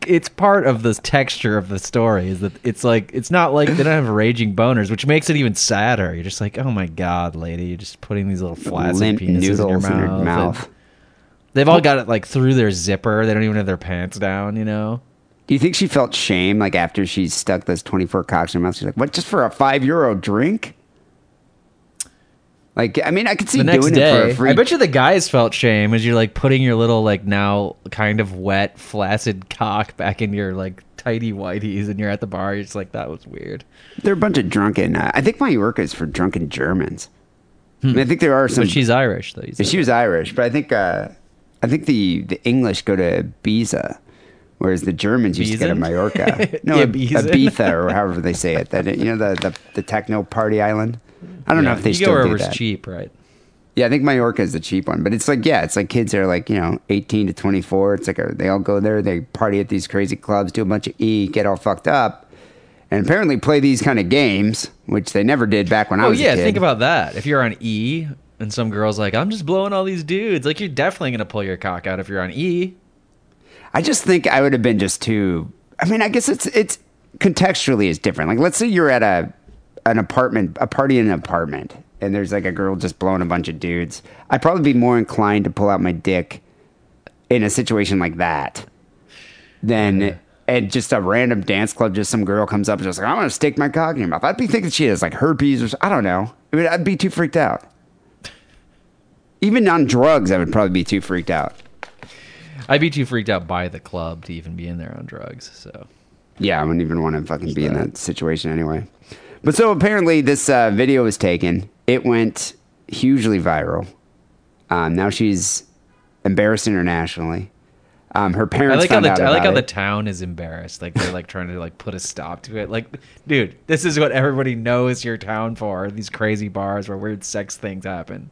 It's part of the texture of the story is that it's like it's not like they don't have raging boners, which makes it even sadder. You're just like, oh my god, lady, you're just putting these little flaccid limp penises noodles in your mouth. in her and mouth. They've all got it like through their zipper. They don't even have their pants down. You know. Do you think she felt shame like after she stuck those 24 cocks in her mouth? She's like, what, just for a five euro drink? Like, I mean, I could see the next doing it for day, a free. I bet you the guys felt shame as you're like putting your little like now kind of wet, flaccid cock back in your like tidy whiteies, and you're at the bar. You're just like, that was weird. They're a bunch of drunken. Uh, I think Mallorca is for drunken Germans. I, mean, I think there are some. But she's Irish though. you she was Irish, but I think uh, I think the the English go to Ibiza, whereas the Germans used to go to? Mallorca. [LAUGHS] No, Ibiza? Ibiza or however they say it. That you know the the, the techno party island. I don't know if they still go do that. cheap, right? Yeah, I think Mallorca is the cheap one, but it's like yeah, it's like kids are like you know eighteen to twenty four. It's like a, they all go there, they party at these crazy clubs, do a bunch of e, get all fucked up, and apparently play these kind of games, which they never did back when I oh, was. Oh yeah, think about that. If you're on E and some girl's like, I'm just blowing all these dudes, like you're definitely gonna pull your cock out if you're on E. I just think I would have been just too. I mean, I guess it's it's contextually is different. Like, let's say you're at a an apartment, a party in an apartment, and there's like a girl just blowing a bunch of dudes. I'd probably be more inclined to pull out my dick in a situation like that than at just a random dance club. Just some girl comes up and just like, I'm gonna stick my cock in your mouth. I'd be thinking she has like herpes or I don't know. I mean, I'd be too freaked out. Even on drugs, I would probably be too freaked out. I'd be too freaked out by the club to even be in there on drugs. So Yeah, I wouldn't even want to fucking be in that situation anyway. But so apparently this uh, video was taken. It went hugely viral. Um, now she's embarrassed internationally. Um, her I parents like how the out I like how the town is embarrassed. Like they're like trying to like put a stop to it. Like, dude, this is what everybody knows your town for. These crazy bars where weird sex things happen.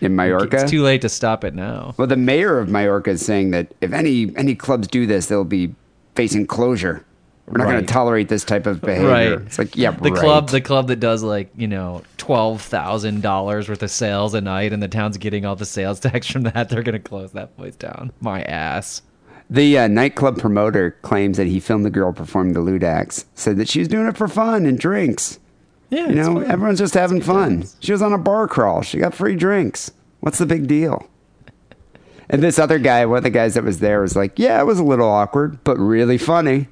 In Mallorca. It's too late to stop it now. well, the mayor of Mallorca is saying that if any any clubs do this, they'll be facing closure. We're not going to tolerate this type of behavior. Right. It's like, yeah, the right. club the club that does like you know twelve thousand dollars worth of sales a night and the town's getting all the sales [LAUGHS] tax from that they're gonna close that place down my ass The uh, nightclub promoter claims that he filmed the girl performing the lewd acts, said that she was doing it for fun and drinks. Yeah You know, fine. everyone's just having fun. times. She was on a bar crawl. She got free drinks. What's the big deal? And this other guy, one of the guys that was there, was like, "Yeah, it was a little awkward, but really funny."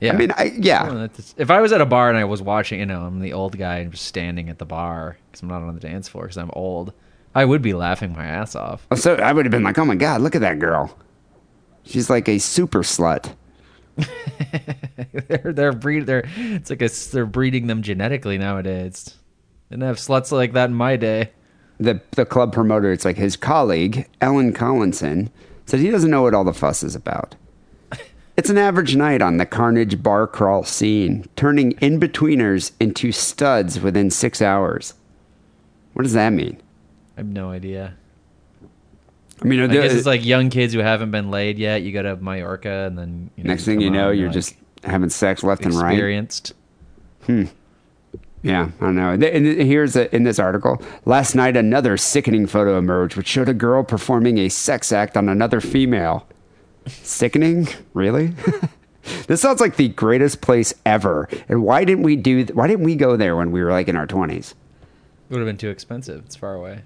yeah I mean, I, yeah, Well, if I was at a bar and I was watching, you know, I'm the old guy and just standing at the bar because I'm not on the dance floor because I'm old, I would be laughing my ass off. Oh, so I would have been like, "Oh my god, look at that girl! She's like a super slut." [LAUGHS] they're they're breed they're it's like a, they're breeding them genetically nowadays. Didn't have sluts like that in my day. The the club promoter, it's like his colleague Ellen Collinson, said he doesn't know what all the fuss is about. [LAUGHS] It's an average night on the carnage bar crawl scene, turning in betweeners into studs within six hours. What does that mean? I have no idea. I mean, I guess it's like young kids who haven't been laid yet. You go to Mallorca, and then you know, next thing you know, you're like, just having sex left and right. experienced. Hmm. Yeah, I don't know. And here's a, in this article. Last night, another sickening photo emerged, which showed a girl performing a sex act on another female. Sickening? Really? [LAUGHS] this sounds like the greatest place ever. And why didn't we do? Why didn't we go there when we were like in our twenties? It would have been too expensive. It's far away.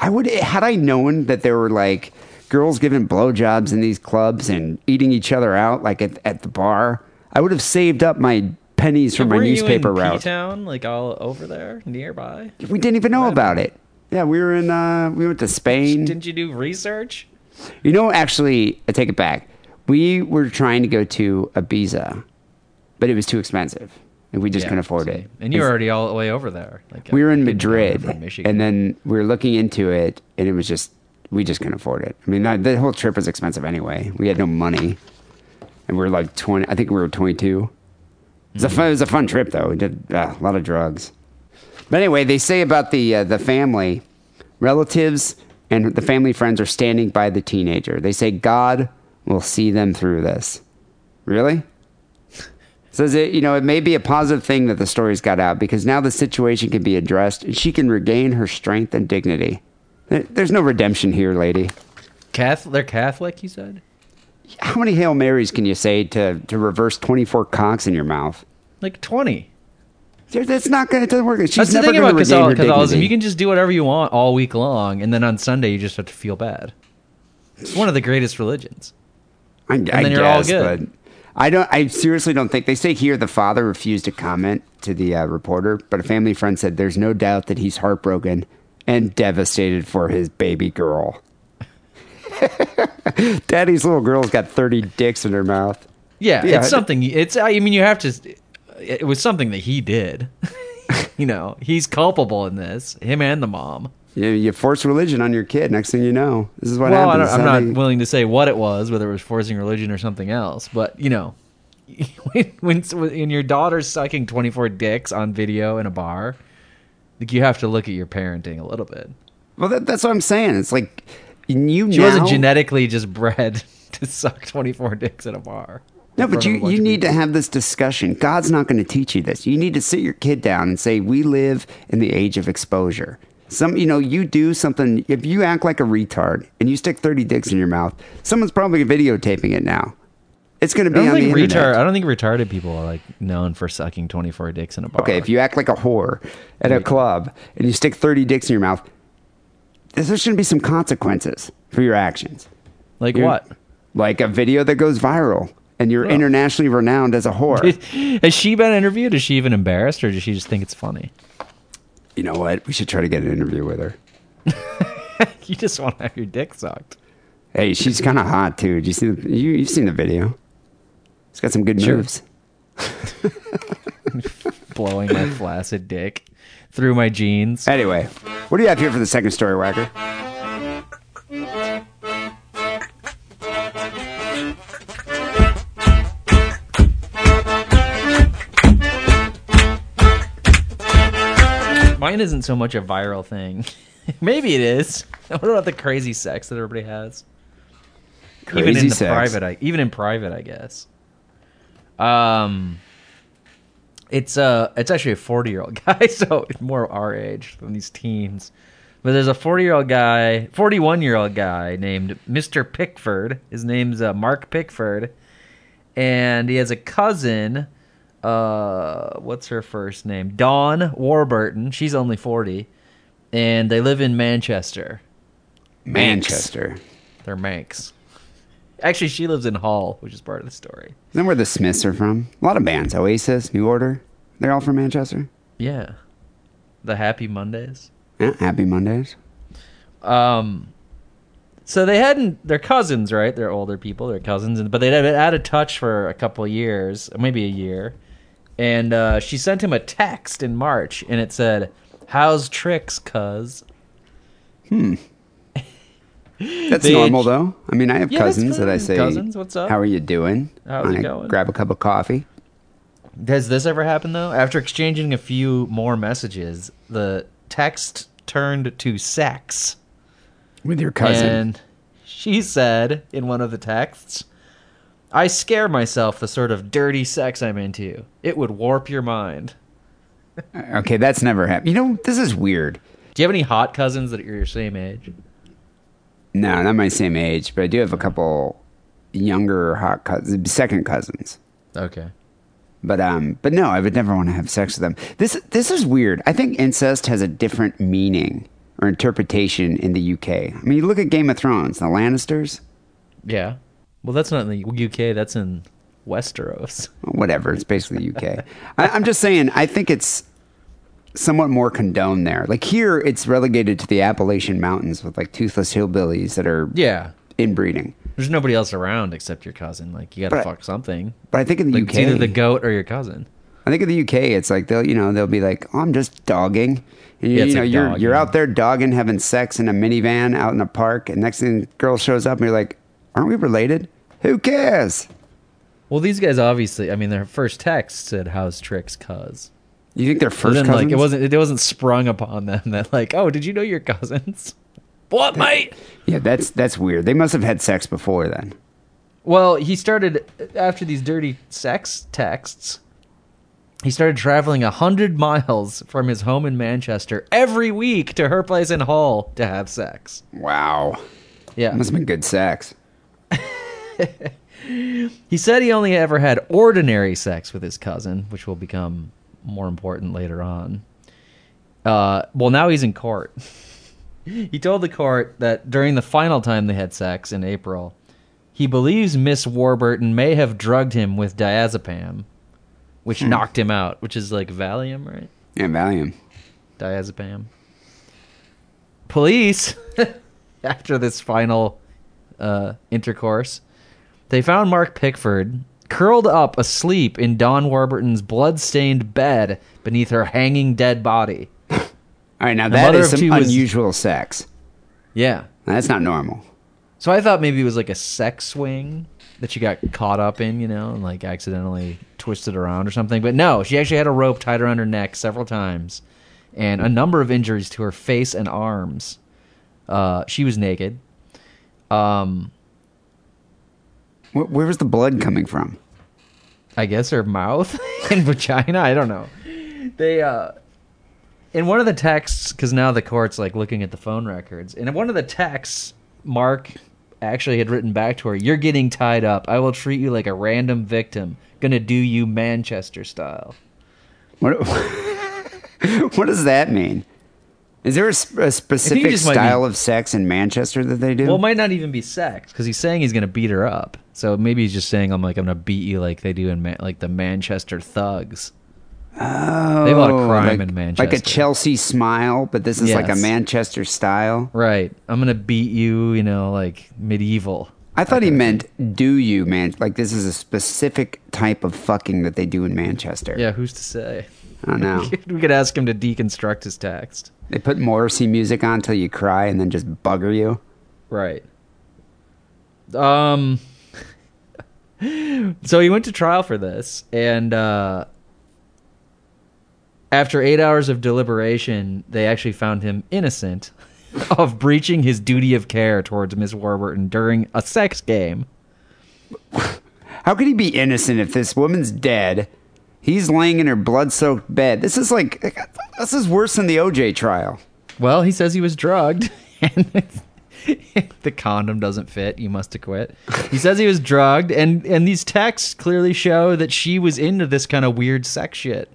I would had I known that there were like girls giving blowjobs in these clubs and eating each other out like at, at the bar. I would have saved up my pennies from my newspaper in route. P-town, like all over there, nearby. We didn't even know about it. Yeah, we were in. uh We went to Spain. Didn't you do research? You know, actually, I take it back. We were trying to go to Ibiza, but it was too expensive, and we just Yeah, couldn't afford it. And you were already all the way over there. Like we were in Madrid, and then we were looking into it, and it was just we just couldn't afford it. I mean, that, the whole trip was expensive anyway. We had no money, and we were like twenty. I think we were twenty-two. It was, a fun, it was a fun trip, though. We did uh, a lot of drugs. But anyway, they say about the uh, the family, relatives, and the family friends are standing by the teenager. They say God will see them through this. Really? Says it, you know, it may be a positive thing that the stories got out because now the situation can be addressed and she can regain her strength and dignity. There's no redemption here, lady. Catholic. They're Catholic. You said How many Hail Marys can you say to, to reverse 24 cocks in your mouth? like twenty. There- That's not going to, work. She's That's the never thing going to about Catholic- Catholicism. You can just do whatever you want all week long, and then on Sunday you just have to feel bad. It's one of the greatest religions. I, I then you're all guess, good. I don't. I seriously don't think they say here the father refused to comment to the uh, reporter, but a family friend said there's no doubt that he's heartbroken and devastated for his baby girl. [LAUGHS] Daddy's little girl's got thirty dicks in her mouth. Yeah, Yeah, it's something. It's. I mean, you have to. It was something that he did. [LAUGHS] you know, he's culpable in this. Him and the mom. You, you force religion on your kid. Next thing you know, this is what well, happens. I'm not they- willing to say what it was, whether it was forcing religion or something else. But you know, [LAUGHS] when, when when your daughter's sucking 24 dicks on video in a bar, like you have to look at your parenting a little bit. well, that, that's what I'm saying. It's like you. She now, wasn't genetically just bred [LAUGHS] to suck 24 dicks in a bar. No, but front of a you, you need to have this discussion. God's not going to teach you this. You need to sit your kid down and say, "We live in the age of exposure." Some, you know, you do something. If you act like a retard and you stick thirty dicks in your mouth, someone's probably videotaping it now. It's going to I be don't on the think internet. I don't think retarded people are like known for sucking 24 dicks in a bar. Okay, if you act like a whore at a club and you stick thirty dicks in your mouth, there's going to be some consequences for your actions. like You're- what? Like a video that goes viral and you're Oh. internationally renowned as a whore. [LAUGHS] Has she been interviewed? Is she even embarrassed, or does she just think it's funny? You know what? We should try to get an interview with her. [LAUGHS] You just want to have your dick sucked. Hey, she's kind of hot too. Did you see the, you? You've seen the video. It's got some good Sure. moves. [LAUGHS] blowing my flaccid dick through my jeans. Anyway, what do you have here for the second story, Whacker? Mine isn't so much a viral thing. [LAUGHS] Maybe it is. [LAUGHS] What about the crazy sex that everybody has? even Crazy in the sex. private, I, even in private, I guess. Um, it's uh, it's actually a forty-year-old [LAUGHS] guy, so it's more our age than these teens. But there's a forty-year-old guy, forty-one-year-old guy named Mister Pickford. His name's uh, Mark Pickford, and he has a cousin. Uh, what's her first name? Dawn Warburton. She's only forty, and they live in Manchester. Manchester. They're Mancs. Actually, she lives in Hull, which is part of the story. Isn't that where the Smiths are from? A lot of bands. Oasis, New Order. They're all from Manchester. Yeah, the Happy Mondays. Yeah, Happy Mondays. Um, so they hadn't. They're cousins, right? They're older people. They're cousins, but they'd had been out of touch for a couple of years, maybe a year. And uh, she sent him a text in March, and it said, "How's tricks, cuz?" Hmm. [LAUGHS] That's They- normal, though. I mean, I have Yeah, cousins that I say, Cousins, what's up? How are you doing? How's it going? Grab a cup of coffee. Has this ever happened though? After exchanging a few more messages, the text turned to sex. With your cousin. And she said in one of the texts, I scare myself the sort of dirty sex I'm into. It would warp your mind. okay, that's never happened. You know, this is weird. Do you have any hot cousins that are your same age? No, not my same age, but I do have a couple younger hot cousins, second cousins. Okay. But um, but no, I would never want to have sex with them. This this is weird. I think incest has a different meaning or interpretation in the UK. I mean, you look at Game of Thrones, the Lannisters, Yeah. Well, that's not in the UK. That's in Westeros. whatever. It's basically UK. I, I'm just saying. I think it's somewhat more condoned there. Like here, it's relegated to the Appalachian Mountains with like toothless hillbillies that are Yeah. inbreeding. There's nobody else around except your cousin. Like you got to But- fuck something. But I think in the Like, UK, it's either the goat or your cousin. I think in the UK, it's like they'll, you know, they'll be like, "Oh, I'm just dogging," and you, Yeah, it's you know, like you're dogging. you're out there dogging, having sex in a minivan out in a park, and next thing, girl shows up, and you're like, "Aren't we related? Who cares?" Well, these guys obviously. I mean, their first text said "How's tricks, cuz." You think they're first then, cousins? like, it wasn't. It wasn't sprung upon them that, like, oh, did you know your cousins? [LAUGHS] what, mate? Yeah, that's that's weird. They must have had sex before then. Well, he started after these dirty sex texts. He started traveling a hundred miles from his home in Manchester every week to her place in Hull to have sex. Wow, Yeah, must have been good sex. [LAUGHS] he said he only ever had ordinary sex with his cousin, which will become more important later on. Uh, well, now he's in court. [LAUGHS] he told the court that during the final time they had sex in April, he believes Miss Warburton may have drugged him with diazepam, which knocked him out, which is like Valium, right? Yeah, Valium. Diazepam. Police, [LAUGHS] after this final uh, intercourse, they found Mark Pickford curled up asleep in Dawn Warburton's blood-stained bed beneath her hanging dead body. All right, now The that is some was- unusual sex. Yeah. That's not normal. So I thought maybe it was like a sex swing that she got caught up in, you know, and like accidentally twisted around or something. But no, she actually had a rope tied around her neck several times and a number of injuries to her face and arms. Uh, she was naked. Um, Where, where was the blood coming from? I guess her mouth [LAUGHS] and vagina. I don't know. They uh in one of the texts because now the court's like looking at the phone records. In one of the texts, Mark actually had written back to her, "You're getting tied up. I will treat you like a random victim. Gonna do you Manchester style." What, [LAUGHS] what does that mean? Is there a, sp- a specific style be- of sex in Manchester that they do? Well, it might not even be sex because he's saying he's gonna beat her up. So maybe he's just saying, "I'm like I'm gonna beat you like they do in Ma- like the Manchester thugs." oh, they have a lot of crime like, in Manchester. Like a Chelsea smile, but this is like a Manchester style. Right. I'm gonna beat you. You know, like medieval. I thought he meant do you, man. Like this is a specific type of fucking that they do in Manchester. Yeah, who's to say? I don't know. [LAUGHS] we could ask him to deconstruct his text. They put Morrissey music on till you cry and then just bugger you. Right. Um. [LAUGHS] so he went to trial for this, and uh, after eight hours of deliberation, they actually found him innocent [LAUGHS] of breaching his duty of care towards Miss Warburton during a sex game. How could he be innocent if this woman's dead? He's laying in her blood-soaked bed. This is like this is worse than the OJ trial. Well, he says he was drugged, [LAUGHS] and [LAUGHS] the condom doesn't fit. You must acquit. He says he was drugged, and and these texts clearly show that she was into this kind of weird sex shit.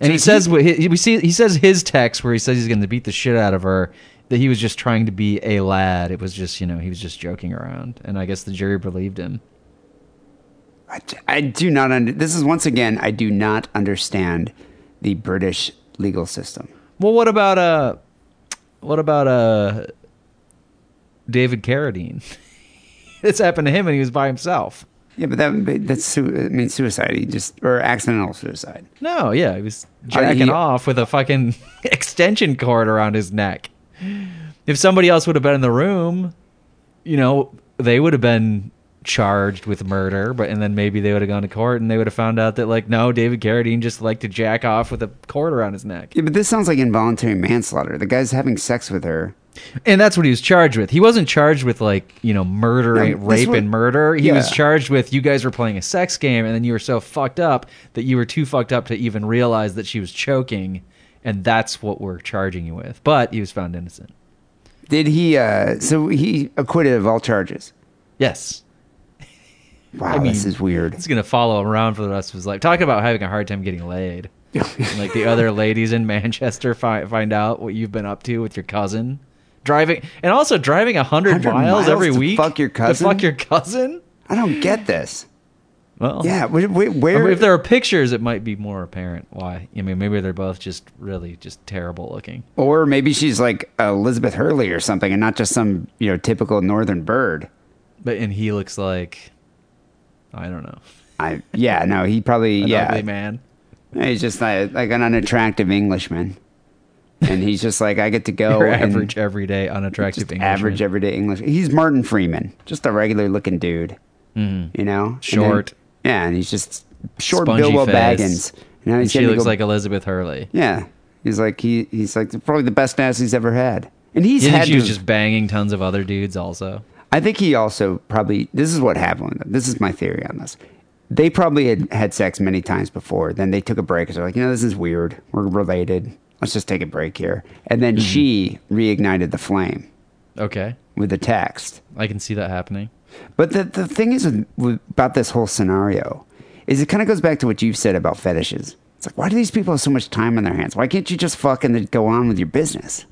And he says he, we see. He says his text where he says he's going to beat the shit out of her. That he was just trying to be a lad. It was just you know he was just joking around, and I guess the jury believed him. I, I do not under. This is once again. I do not understand the British legal system. Well, what about uh, what about uh, David Carradine? [LAUGHS] this happened to him, and he was by himself. Yeah, but that that's su- I mean suicide. He just or accidental suicide. No, yeah, he was Uh, he- off with a fucking [LAUGHS] extension cord around his neck. If somebody else would have been in the room, you know, they would have been charged with murder, but and then maybe they would have gone to court and they would have found out that like no, David Carradine just liked to jack off with a cord around his neck. Yeah, but this sounds like involuntary manslaughter. The guy's having sex with her. And that's what he was charged with. He wasn't charged with like, you know, murder, No, rape was- and murder. He was charged with you guys were playing a sex game and then you were so fucked up that you were too fucked up to even realize that she was choking and that's what we're charging you with. But he was found innocent. Did he? uh So he acquitted of all charges. Yes. Wow, I mean, this is weird. It's gonna follow him around for the rest of his life. Talking about having a hard time getting laid. [LAUGHS] Like the other ladies in Manchester find find out what you've been up to with your cousin, driving, and also driving a hundred miles, miles every week. fuck your cousin? fuck your cousin. I don't get this. Well, Yeah, wh- I where? mean, if there are pictures, it might be more apparent why. I mean, maybe they're both just really just terrible looking. or maybe she's like Elizabeth Hurley or something, and not just some you know typical northern bird. But and he looks like I don't know, I yeah no he probably [LAUGHS] an yeah ugly man. he's just like, like an unattractive Englishman, and he's just like I get to go [LAUGHS] Your average, everyday, unattractive Englishman. average everyday English. He's Martin Freeman, just a regular looking dude. Mm-hmm. You know, And then- Short. yeah, and he's just short Spongy Bilbo face. Baggins. You know, And she looks go- like Elizabeth Hurley. yeah. He's like he he's like probably the best ass he's ever had, and he's You had she to- was just banging tons of other dudes also? I think he also probably. This is what happened. with them. This is my theory on this. They probably had had sex many times before. Then they took a break. Because they're like, you know, this is weird. We're related. Let's just take a break here. And then Mm-hmm. she reignited the flame Okay, with the text. I can see that happening. But the the thing is with, with, about this whole scenario is it kind of goes back to what you've said about fetishes. It's like, why do these people have so much time on their hands? Why can't you just fuck and then go on with your business?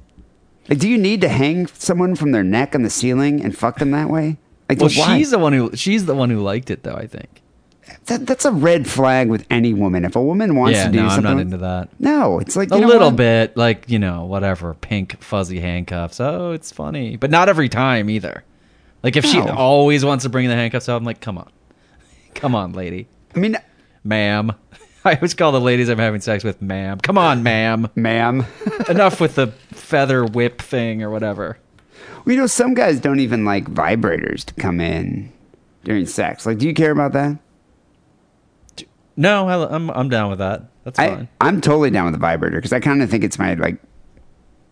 Like, do you need to hang someone from their neck on the ceiling and fuck them that way? Like, Well, why? she's the one who she's the one who liked it though. I think. that, that's a red flag with any woman. If a woman wants yeah, to do something. no, I'm not into that. No, it's like A know little what? bit, like you know, whatever, pink fuzzy handcuffs. Oh, it's funny, but not every time either. Like if she always wants to bring the handcuffs out, I'm like, come on, [LAUGHS] come on, lady, I mean, ma'am. [LAUGHS] I always call the ladies I'm having sex with, ma'am. Come on, ma'am. ma'am. Enough with the feather whip thing or whatever. Well, you know, some guys don't even like vibrators to come in during sex. Like, do you care about that? No, I, I'm I'm down with that. That's fine. I'm totally down with the vibrator because I kind of think it's my like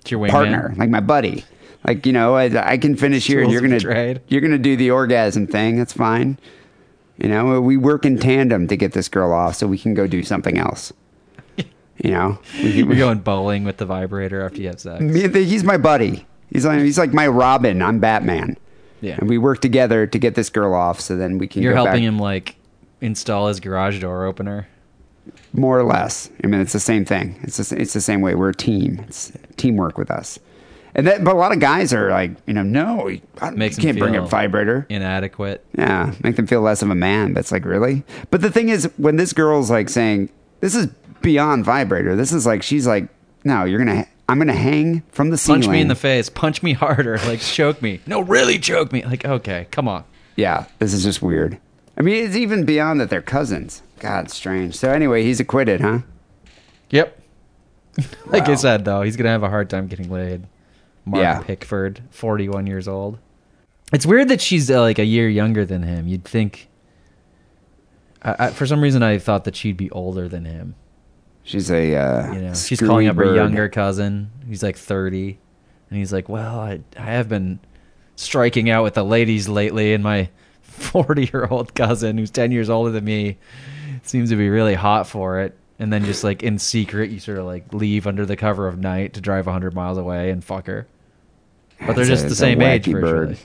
It's your partner, like my buddy. Like you know, I, I can finish here, and you're gonna trade. you're gonna do the orgasm thing. That's fine. You know, we work in tandem to get this girl off, so we can go do something else. You know, [LAUGHS] we, We're [LAUGHS] going bowling with the vibrator after you have sex. He's my buddy. He's like he's like my Robin. I'm Batman. Yeah. and we work together to get this girl off, so then we can. You're helping back- him like install his garage door opener. more or less. I mean, it's the same thing. It's the, it's the same way. We're a team. It's teamwork with us. And that, but a lot of guys are like, you know, no, you I- Makes you can't bring a vibrator. Inadequate. Yeah, make them feel less of a man. That's like, really? But the thing is, when this girl's like saying, this is beyond vibrator. This is like, she's like, no, you're gonna, I'm gonna hang from the ceiling. Punch me in the face. Punch me harder. [LAUGHS] Like choke me. No, really choke me. Like okay, come on. Yeah, this is just weird. I mean, it's even beyond that they're cousins. God, strange. So anyway, he's acquitted, huh? Yep. [LAUGHS] like I said though, he's gonna have a hard time getting laid. Mark Yeah. Pickford, forty-one years old. It's weird that she's uh, like a year younger than him. You'd think. I, I, for some reason, I thought that she'd be older than him. She's a, uh, You know, she's calling up her bird. younger cousin. He's like thirty, and he's like, "Well, I I have been striking out with the ladies lately, and my [LAUGHS] forty-year-old cousin, who's ten years older than me, seems to be really hot for it." And then just like in secret, you sort of like leave under the cover of night to drive hundred miles away and fuck her. But they're That's a- just the same age, bird. virtually.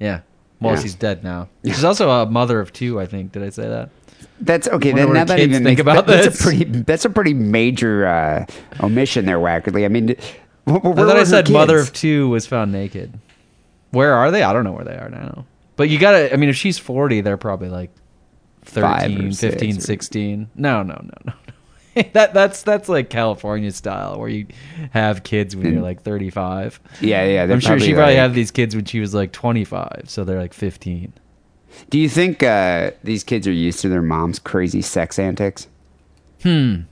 Yeah. Well, Yeah. she's dead now. [LAUGHS] She's also a mother of two, I think. Did I say that? That's okay. Then now that even think about that- this. That's a pretty. That's a pretty major uh, omission there, Wackerle. I mean, wh- wh- I thought I said mother of two was found naked. Where are they? I don't know where they are now. But you gotta, I mean, if she's 40, they're probably like Five 13, 15, 16. No, no, no, no, no. [LAUGHS] that, that's, that's like California style where you have kids when you're like 35. Yeah, yeah. I'm sure she probably like- had these kids when she was like 25. So they're like 15. Do you think uh, these kids are used to their mom's crazy sex antics? Hmm.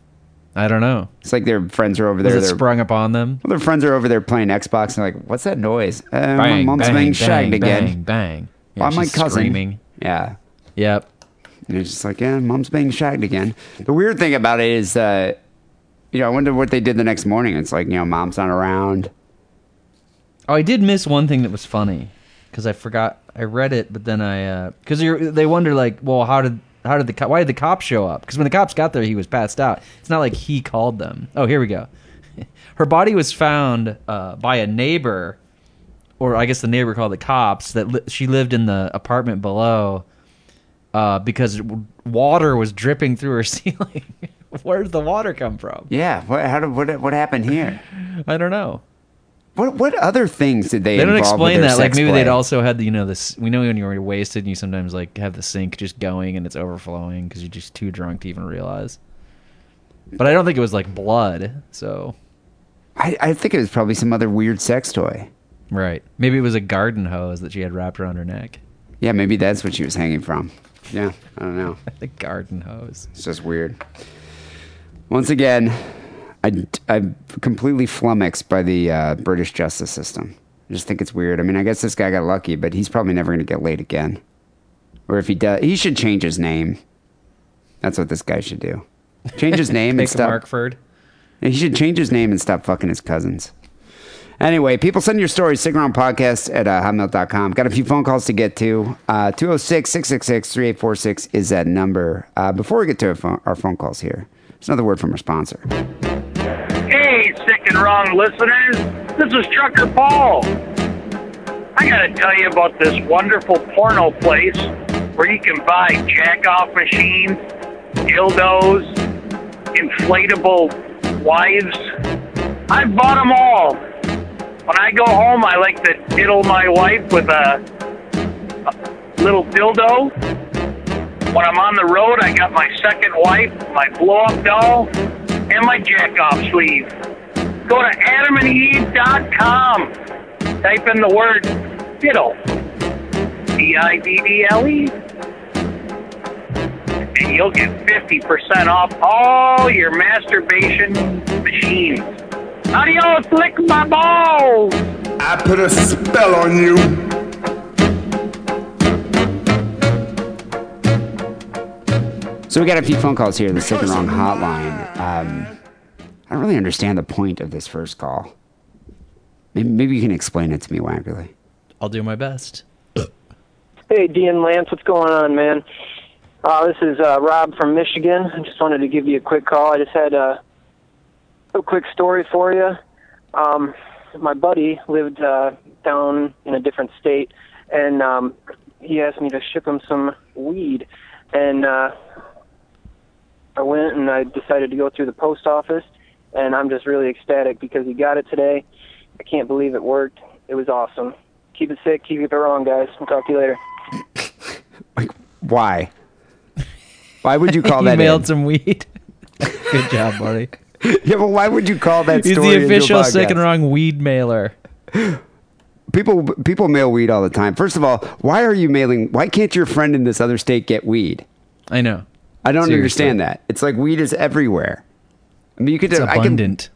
I don't know. It's like their friends are over Was there. it sprung upon them? well, their friends are over there playing Xbox. And they're like, "What's that noise? Uh, my mom's bang, being bang, shagged again bang, bang. Yeah, by my cousin." Screaming. Yeah. Yep. And it's just like, yeah, mom's being shagged again. The weird thing about it is, uh, you know, I wonder what they did the next morning. It's like, you know, mom's not around. Oh, I did miss one thing that was funny because I forgot. I read it, but then I because they wonder like, well, how did how did the co- why did the cops show up? Because when the cops got there, he was passed out. It's not like he called them. Oh, here we go. [LAUGHS] Her body was found uh, by a neighbor, or I guess the neighbor called the cops. That li- she lived in the apartment below, uh, because w- water was dripping through her [LAUGHS] ceiling. Where did the water come from? Yeah. What? How did? What? What happened here? [LAUGHS] I don't know. What? What other things did they? They don't explain that. Like maybe play? they'd also had the, you know this. We know when you're wasted, and you sometimes like have the sink just going and it's overflowing because you're just too drunk to even realize. But I don't think it was like blood. So I, I think it was probably some other weird sex toy. right, maybe it was a garden hose that she had wrapped around her neck. Yeah, maybe that's what she was hanging from. Yeah, I don't know. [LAUGHS] The garden hose. It's just weird. Once again, I, I'm completely flummoxed by the uh, British justice system. I just think it's weird. I mean, I guess this guy got lucky, but he's probably never going to get laid again. Or if he does, he should change his name. That's what this guy should do. Change his name [LAUGHS] and stop. Markford. He should change his name and stop fucking his cousins. Anyway, people send your stories. Stick around podcast at uh, hotmail.com. Got a few phone calls to get to. Uh, 206 666 3846 is that number. Uh, before we get to our phone, our phone calls here, it's another word from our sponsor. Hey, sick and wrong listeners. This is Trucker Paul. I gotta tell you about this wonderful porno place where you can buy jack off machines, dildos, inflatable wives. I bought them all. When I go home, I like to diddle my wife with a, a little dildo. When I'm on the road, I got my second wife, my blow up doll, and my jack off sleeve. Go to adamandeve.com. Type in the word diddle. D I D D L E. And you'll get 50% off all your masturbation machines. Adios, lick my balls! I put a spell on you. So we got a few phone calls here. The second and Wrong hotline. Um, I don't really understand the point of this first call. Maybe, maybe you can explain it to me, Wackerle. I'll do my best. Hey, Dee and Lance, what's going on, man? Uh, this is uh, Rob from Michigan. I just wanted to give you a quick call. I just had uh, a quick story for you. Um, my buddy lived uh, down in a different state, and um, he asked me to ship him some weed. And uh, I went and I decided to go through the post office, and I'm just really ecstatic because he got it today. I can't believe it worked. It was awesome. Keep it sick, keep it wrong, guys. I'll talk to you later. [LAUGHS] Why? Why would you call [LAUGHS] that? he mailed in? some weed. [LAUGHS] Good job, buddy. Yeah, but why would you call that He's story the into a official sick and wrong weed mailer. [GASPS] People people mail weed all the time. First of all, why are you mailing? Why can't your friend in this other state get weed? I know. I don't Seriously. understand that. It's like weed is everywhere. I mean, you could. It's I could- abundant.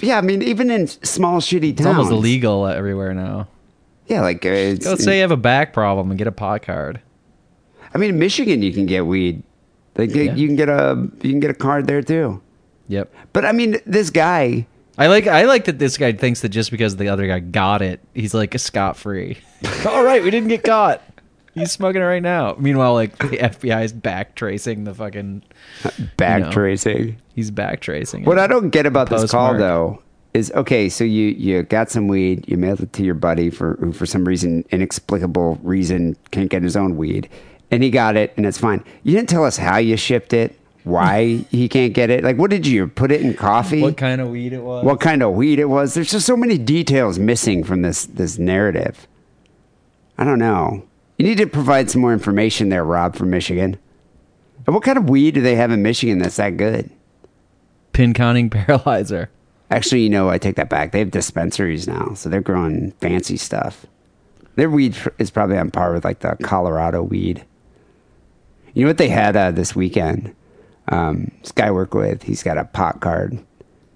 yeah, I mean, even in small shitty towns, It's almost illegal everywhere now. Yeah, like uh, Go say you have a back problem and get a pot card. I mean, in Michigan, you can get weed. Like Yeah. you can get a you can get a card there too. Yep. But I mean, this guy. I like I like that this guy thinks that just because the other guy got it, he's like a scot free. [LAUGHS] All right, we didn't get caught. He's smoking it right now. Meanwhile, like the FBI is back tracing the fucking Back you know, tracing. He's back tracing. What. I don't get about this call though is okay. So you you got some weed. You mailed it to your buddy for who for some reason inexplicable reason can't get his own weed, and he got it, and it's fine. You didn't tell us how you shipped it, why [LAUGHS] he can't get it. Like, what did you put it in coffee? What kind of weed it was? what kind of weed it was. There's just so many details missing from this this narrative. I don't know. You need to provide some more information there, Rob from Michigan. And what kind of weed do they have in Michigan that's that good? Pin counting [LAUGHS] paralyzer. Actually, you know, I take that back. They have dispensaries now, so they're growing fancy stuff. Their weed is probably on par with like the Colorado weed. You know what they had uh, this weekend? Um, this guy I work with, he's got a pot card.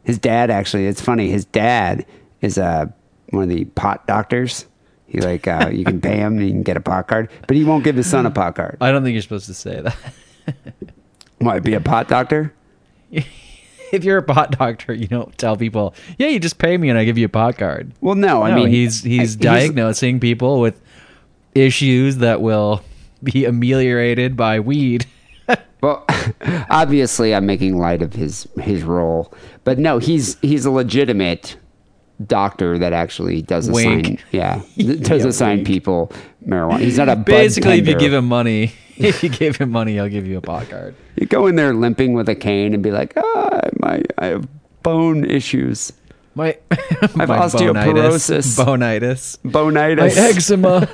His dad actually, it's funny. His dad is uh, one of the pot doctors. He like uh, you can pay him and you can get a pot card, but he won't give his son a pot card. I don't think you're supposed to say that. [LAUGHS] Might be a pot doctor. [LAUGHS] if you're a pot doctor, you don't tell people, "Yeah, you just pay me and I give you a pot card." Well, no, I mean he's he's I- diagnosing people with issues that will be ameliorated by weed. [LAUGHS] Well, obviously, I'm making light of his his role, but no, he's he's a legitimate doctor that actually does [LAUGHS] Wink. assign yeah does Yeah, assign wink. people marijuana. He's not a Basically, if you give him money, [LAUGHS] [LAUGHS] if you give him money, he'll give you a pot card. You go in there limping with a cane and be like, ah, my I have bone issues, My, I have my osteoporosis, bonitis, my bonitis, eczema.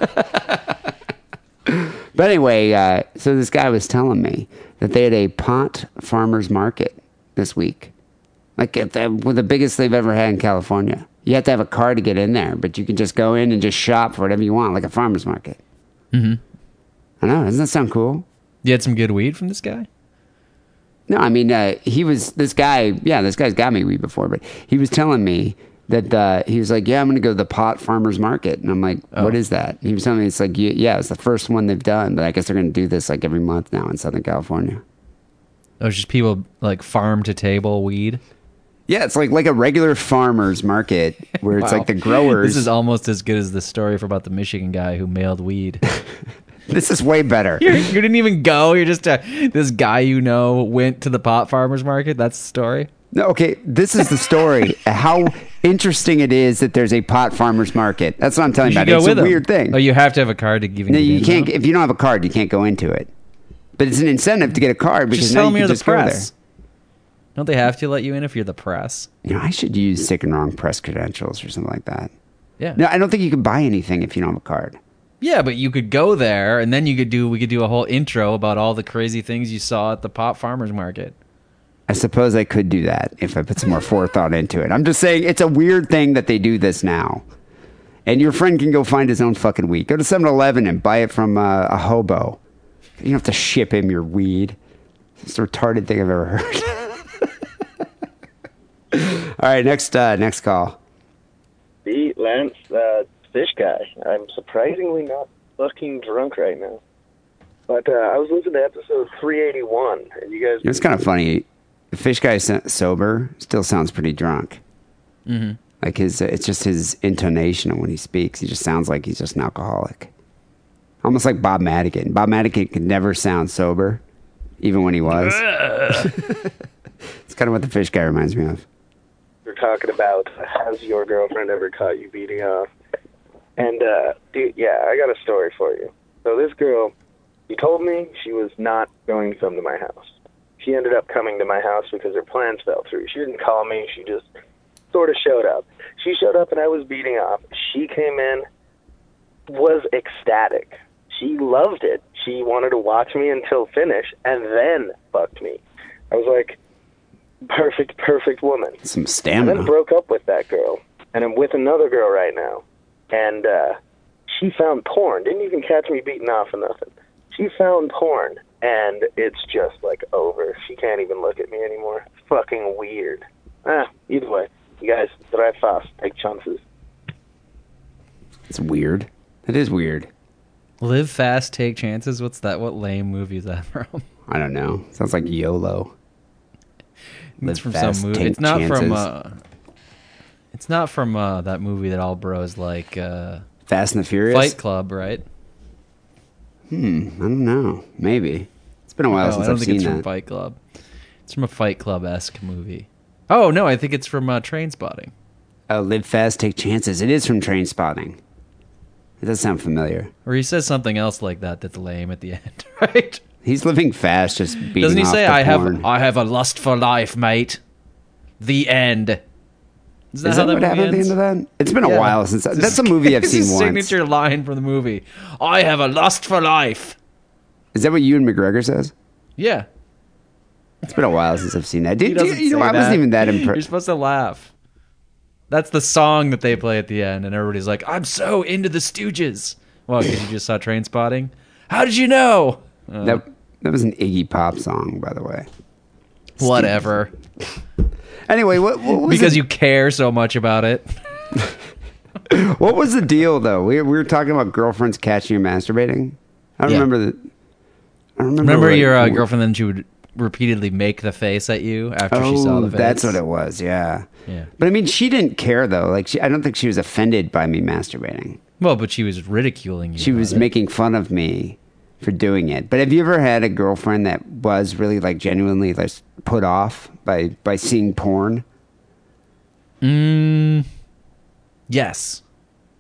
But anyway, uh, so this guy was telling me that they had a pot farmers market this week, like the, well, the biggest they've ever had in California. You have to have a car to get in there, but you can just go in and just shop for whatever you want, like a farmers market. Mm-hmm. I know, doesn't that sound cool? You had some good weed from this guy. No, I mean, uh, he was this guy. Yeah, this guy's got me weed before, but he was telling me that uh, he was like, "Yeah, I'm going to go to the pot farmers market," and I'm like, "What Oh. is that?" And he was telling me it's like, "Yeah, yeah, it's the first one they've done, but I guess they're going to do this like every month now in Southern California." Oh, it's just people like farm to table weed. Yeah, it's like like a regular farmers market where it's Wow. like the growers. This is almost as good as the story for about the Michigan guy who mailed weed. [LAUGHS] this is way better. [LAUGHS] You're, you didn't even go. You're just a, this guy you know went to the pot farmers market. That's the story. No, okay, this is the story. [LAUGHS] How interesting it is that there's a pot farmers market. That's what I'm telling You about. It's a him. weird thing. Oh, you have to have a card to give you. No, you can't. If you don't have a card, you can't go into it. But it's an incentive to get a card because Just now you them can you're the just go there. Don't they have to let you in if you're the press? You know, I should use sick and wrong press credentials or something like that. Yeah. No, I don't think you can buy anything if you don't have a card. Yeah, but you could go there and then you could do. We could do a whole intro about all the crazy things you saw at the pot farmers market. I suppose I could do that if I put some more forethought into it. I'm just saying it's a weird thing that they do this now. And your friend can go find his own fucking weed. Go to 7 Eleven and buy it from uh, a hobo. You don't have to ship him your weed. It's the retarded thing I've ever heard. [LAUGHS] All right, next uh, next call. Pete, Lance, uh, fish guy. I'm surprisingly not fucking drunk right now. But uh, I was listening to episode 381, and you guys. It's kind of funny. The fish guy so- sober still sounds pretty drunk. Mm-hmm. Like his, it's just his intonation when he speaks. He just sounds like he's just an alcoholic. Almost like Bob Madigan. Bob Madigan could never sound sober, even when he was. [LAUGHS] [LAUGHS] it's kind of what the fish guy reminds me of. We're talking about has your girlfriend ever caught you beating off? And uh, dude, yeah, I got a story for you. So this girl, she told me she was not going to come to my house. She ended up coming to my house because her plans fell through. She didn't call me. She just sort of showed up. She showed up and I was beating off. She came in, was ecstatic. She loved it. She wanted to watch me until finish and then fucked me. I was like, perfect, perfect woman. Some stamina I then broke up with that girl, and I'm with another girl right now. And uh, she found porn. Didn't even catch me beating off or nothing. She found porn, and it's just like over. She can't even look at me anymore. It's fucking weird. Ah, either way, you guys drive fast, take chances. It's weird. It is weird. Live fast, take chances. What's that? What lame movie is that [LAUGHS] from? I don't know. Sounds like YOLO. It's from fast, some movie. It's not from. Uh, it's not from uh, that movie that all bros like. Uh, Fast and the Furious. Fight Club, right? Hmm. I don't know. Maybe. It's been a while No, since I don't I've think seen it's that. from Fight Club. It's from a Fight Club esque movie. Oh no, I think it's from uh, Trainspotting. Oh, live fast, take chances. It is from Trainspotting. It does sound familiar. Or he says something else like that that's lame at the end, [LAUGHS] right? He's living fast, just beating Doesn't he say I porn. have I have a lust for life, mate? The end. Is that, what happened at the end of that? It's been a while since. It's That's a movie I've [LAUGHS] seen his once. signature line from the movie. I have a lust for life. Is that what Ewan McGregor says? Yeah. It's been a while since I've seen that. Did, you, you know, I wasn't even that impressed. You're supposed to laugh. That's the song that they play at the end, and everybody's like, "I'm so into the Stooges." Well, because you just saw Trainspotting. How did you know? Uh, That that was an Iggy Pop song, by the way. whatever. Anyway, what, what was Because the, you care so much about it. [LAUGHS] what was the deal though? We, we were talking about girlfriends catching you masturbating. I Yeah. remember that. I remember. Remember like, your uh, girlfriend? Then she would repeatedly make the face at you after Oh, she saw the face. that's what it was. Yeah. Yeah. But I mean, she didn't care though. Like, she, I don't think she was offended by me masturbating. Well, but she was ridiculing you. She was it. making fun of me for doing it. But have you ever had a girlfriend that was really like genuinely like put off by by seeing porn? Mm, Yes.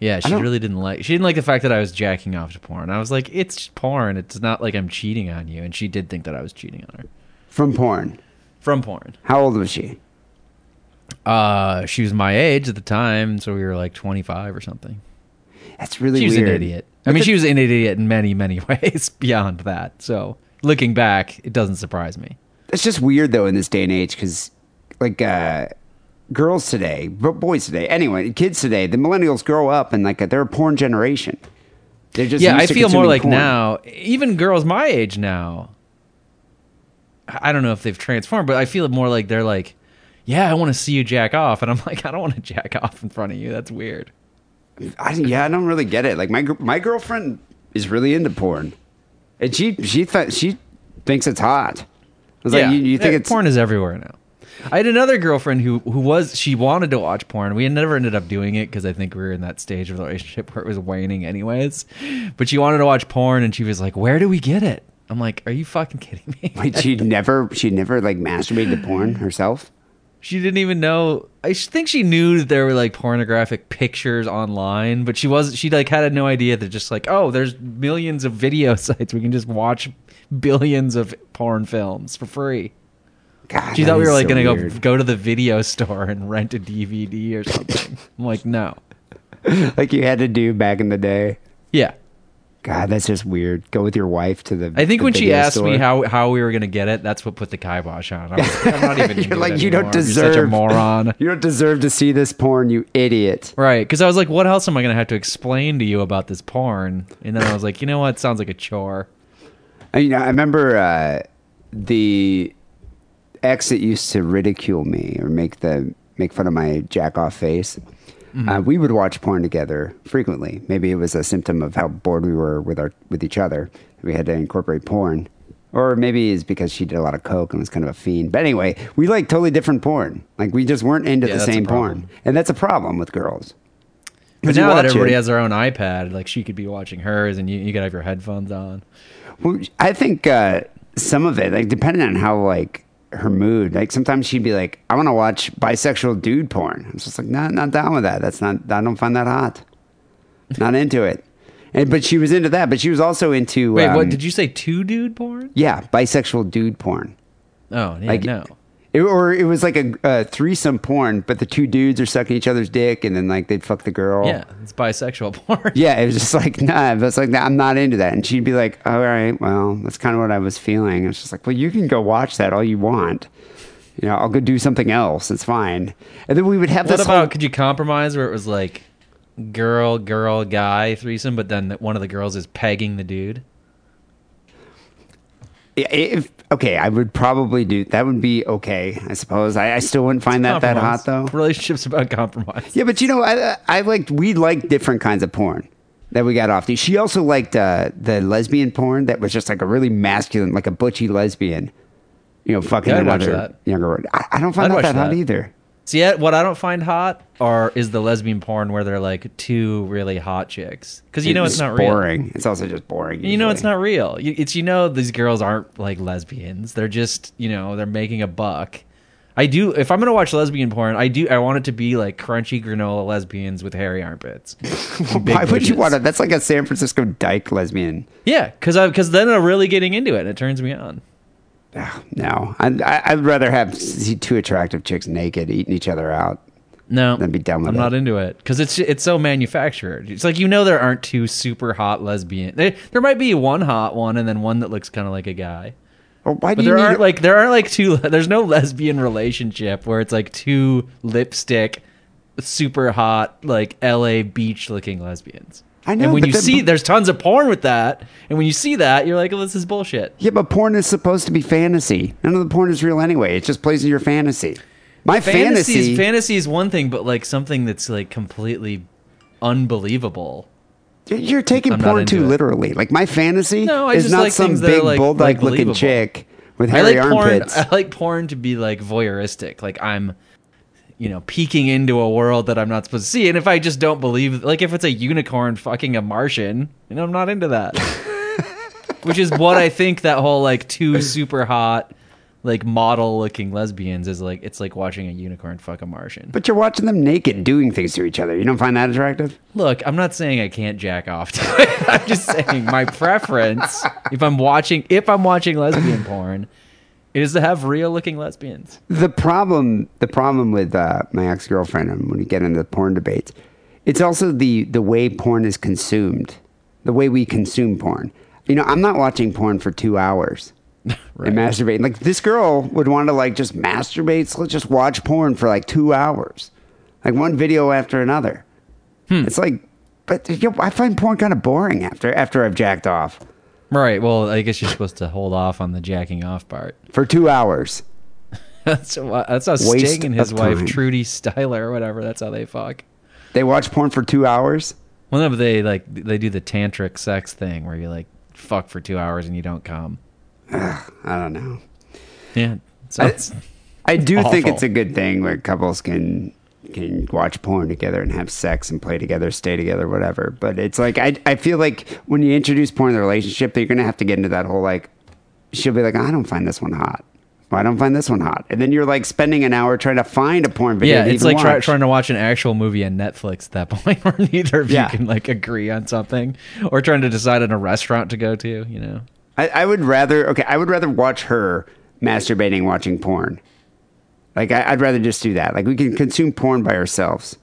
Yeah, she really didn't like. She didn't like the fact that I was jacking off to porn. I was like, it's just porn. It's not like I'm cheating on you. And she did think that I was cheating on her From porn. from porn. How old was she? Uh, she was my age at the time, so we were like 25 or something. That's really she was weird. an idiot. I mean, she was an idiot in many, many [LAUGHS] ways beyond that. So looking back, it doesn't surprise me. It's just weird though in this day and age because, like, uh, girls today, but boys today, anyway, kids today, the millennials grow up and like they're a porn generation. They're just yeah, I feel more like porn. now, even girls my age now. I don't know if they've transformed, but I feel more like they're like, yeah, I want to see you jack off, and I'm [LAUGHS] like, I don't want to jack off in front of you. That's weird. I, yeah, I don't really get it. Like my gr- my girlfriend is really into porn, and she she th- she thinks it's hot. I was yeah, like, you, you think yeah, it's porn is everywhere now. I had another girlfriend who who was she wanted to watch porn. We never ended up doing it because I think we were in that stage of the relationship where it was waning anyways. But she wanted to watch porn, and she was like, "Where do we get it?" I'm like, "Are you fucking kidding me?" Wait, she [LAUGHS] never she never like masturbated to porn herself. She didn't even know. I think she knew that there were like pornographic pictures online, but she was she like had no idea that just like oh, there's millions of video [LAUGHS] sites we can just watch billions of porn films for free. God, She thought we were like so gonna weird. go go to the video [LAUGHS] store and rent a DVD or something. I'm like, no. [LAUGHS] like you had to do back in the day. Yeah. God, that's just weird. Go with your wife to the. I think the when she asked me how how we were gonna get it, that's what put the kibosh on. I was like, I'm not even. [LAUGHS] You're it like you don't anymore. Deserve such a moron. [LAUGHS] You don't deserve to see this porn, you idiot. Right, because I was like, what else am I going to have to explain to you about this porn? And then I was like, you know what? Sounds like a chore. I, you know, I remember uh, the ex that used to ridicule me or make the make fun of my jack off face. Mm-hmm. Uh, we would watch porn together frequently. Maybe it was a symptom of how bored we were with our with each other. We had to incorporate porn, or maybe it's because she did a lot of coke and was kind of a fiend. But anyway, we like totally different porn. Like we just weren't into Yeah, the same porn, and that's a problem with girls. But now that everybody it- has their own iPad, like she could be watching hers, and you you to have your headphones on. Well, I think uh, some of it, like depending on how like her mood, like sometimes she'd be like, "I want to watch bisexual dude porn." I'm just like, "Not, not down with that. That's not. I don't find that hot. Not into it." And but she was into that. But she was also into. Wait, what um, did you say? Two dude porn? Yeah, bisexual dude porn. Oh, yeah, Like- no. It, or it was like a, a threesome porn, but the two dudes are sucking each other's dick, and then like they'd fuck the girl. Yeah, it's bisexual porn. Yeah, it was just like, [LAUGHS] nah, but it's like, nah, I'm not into that. And she'd be like, all right, well, that's kind of what I was feeling. It's just like, well, you can go watch that all you want. You know, I'll go do something else. It's fine. And then we would have What this about? whole, Could you compromise where it was like girl, girl, guy threesome, but then one of the girls is pegging the dude? If, okay, I would probably do, that would be okay, I suppose. I, I still wouldn't find that that hot though. Relationships about compromise. Yeah, but you know, I, I like, we like different kinds of porn that we got off to. She also liked uh, the lesbian porn that was just like a really masculine, like a butchy lesbian, you know, fucking Yeah, another younger. I, I don't find I'd that, that hot either. See, what I don't find hot are is the lesbian porn where they're like two really hot chicks because you know it's, not real. boring. It's also just boring. You know it's not real. It's you know these girls aren't like lesbians. They're just you know they're making a buck. I do if I'm gonna watch lesbian porn, I do I want it to be like crunchy granola lesbians with hairy armpits. [LAUGHS] Why would you want to? That's like a San Francisco dyke lesbian. Yeah, because because then I'm really getting into it and it turns me on. No, I'd, I'd rather have see two attractive chicks naked eating each other out. No, than be done with I'm it. not into it because it's it's so manufactured. It's like you know there aren't two super hot lesbian. There, there might be one hot one and then one that looks kind of like a guy. Well, why But do you there need? aren't like there aren't like two. [LAUGHS] There's no lesbian relationship where it's like two lipstick, super hot like L.A. beach looking lesbians. I know, And when you then- see, there's tons of porn with that, and when you see that, you're like, "Oh, this is bullshit." yeah, but porn is supposed to be fantasy. None of the porn is real anyway. It just plays in your fantasy. My Fantasy fantasy. is, fantasy is one thing, but like something that's like completely unbelievable. you're taking I'm porn too it. literally. Like my fantasy No, I is not like some things that are, big like- bulldog like looking chick with I hairy like porn. armpits. [LAUGHS] I like porn to be like voyeuristic. Like I'm, you know, peeking into a world that I'm not supposed to see. And if I just don't believe, like if it's a unicorn fucking a Martian, you know, I'm not into that. [LAUGHS] Which is what I think that whole like two super hot like model looking lesbians is like it's like watching a unicorn fuck a Martian. But you're watching them naked doing things to each other. You don't find that attractive? Look, I'm not saying I can't jack off to it. [LAUGHS] I'm just saying my preference if I'm watching if I'm watching lesbian porn is to have real looking lesbians. The problem, the problem with uh, my ex girlfriend, and when we get into porn debates, it's also the the way porn is consumed, the way we consume porn. You know, I'm not watching porn for two hours [LAUGHS] and masturbating. Like this girl would want to like just masturbate. So let's just watch porn for like two hours, like one video after another. It's like, but you know, I find porn kind of boring after after I've jacked off Right. Well, I guess you're supposed to hold off on the jacking off part. for two hours. [LAUGHS] That's that's how Waste Sting and his wife time. Trudy Styler or whatever. That's how they fuck. They watch porn for two hours. Well, no, but they like they do the tantric sex thing where you like fuck for two hours and you don't come. I don't know. Yeah. So I- I do think it's a good thing where couples can can watch porn together and have sex and play together, stay together, whatever. But it's like I I feel like when you introduce porn in the relationship, that you're gonna have to get into that whole like she'll be like, I don't find this one hot. Well, I don't find this one hot. And then you're like spending an hour trying to find a porn video. yeah, it's like try, trying to watch an actual movie on Netflix at that [LAUGHS] point where neither of Yeah. you can like agree on something or trying to decide on a restaurant to go to, you know. I, I would rather okay, I would rather watch her masturbating watching porn. Like I, I'd rather just do that. Like we can consume porn by ourselves.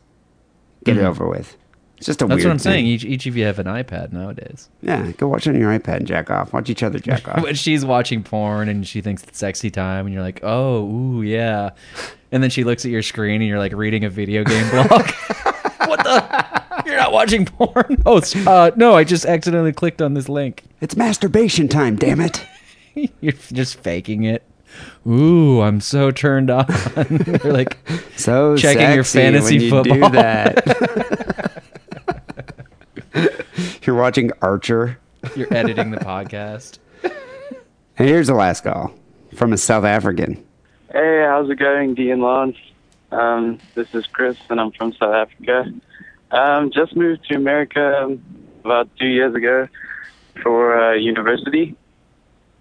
Get it Mhm. over with. It's just a weird. That's what I'm thing. saying. Each each of you have an iPad nowadays. Yeah, go watch on your iPad and jack off. Watch each other jack [LAUGHS] off. When she's watching porn and she thinks it's sexy time, and you're like, oh, ooh, yeah. And then she looks at your screen and you're like reading a video game blog. [LAUGHS] what the? You're not watching porn? [LAUGHS] Oh, uh, no, I just accidentally clicked on this link. It's masturbation time, damn it. You're just faking it. Ooh, I'm so turned on. [LAUGHS] you're like [LAUGHS] So checking your fantasy when you football. Do that. [LAUGHS] You're watching Archer. You're editing the podcast. And here's the last call from a South African. Hey, how's it going, Dee and Um, this is Chris, and I'm from South Africa. Um, just moved to America um, about two years ago for uh, university,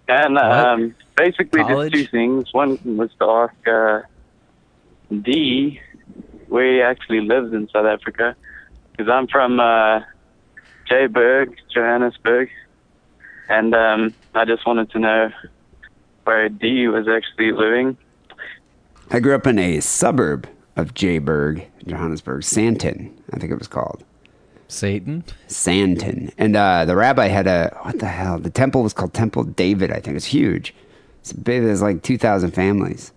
and um, basically College? did two things. One was to ask uh, Dee where he actually lives in South Africa, because I'm from uh, Joburg, Johannesburg, and um, I just wanted to know where Dee was actually living. I grew up in a suburb of Joburg, Johannesburg, Sandton, I think it was called. Satan? Sandton. And uh, the rabbi had a, what the hell? The temple was called Temple David, I think. It's huge. It's big, there's like 2,000 families.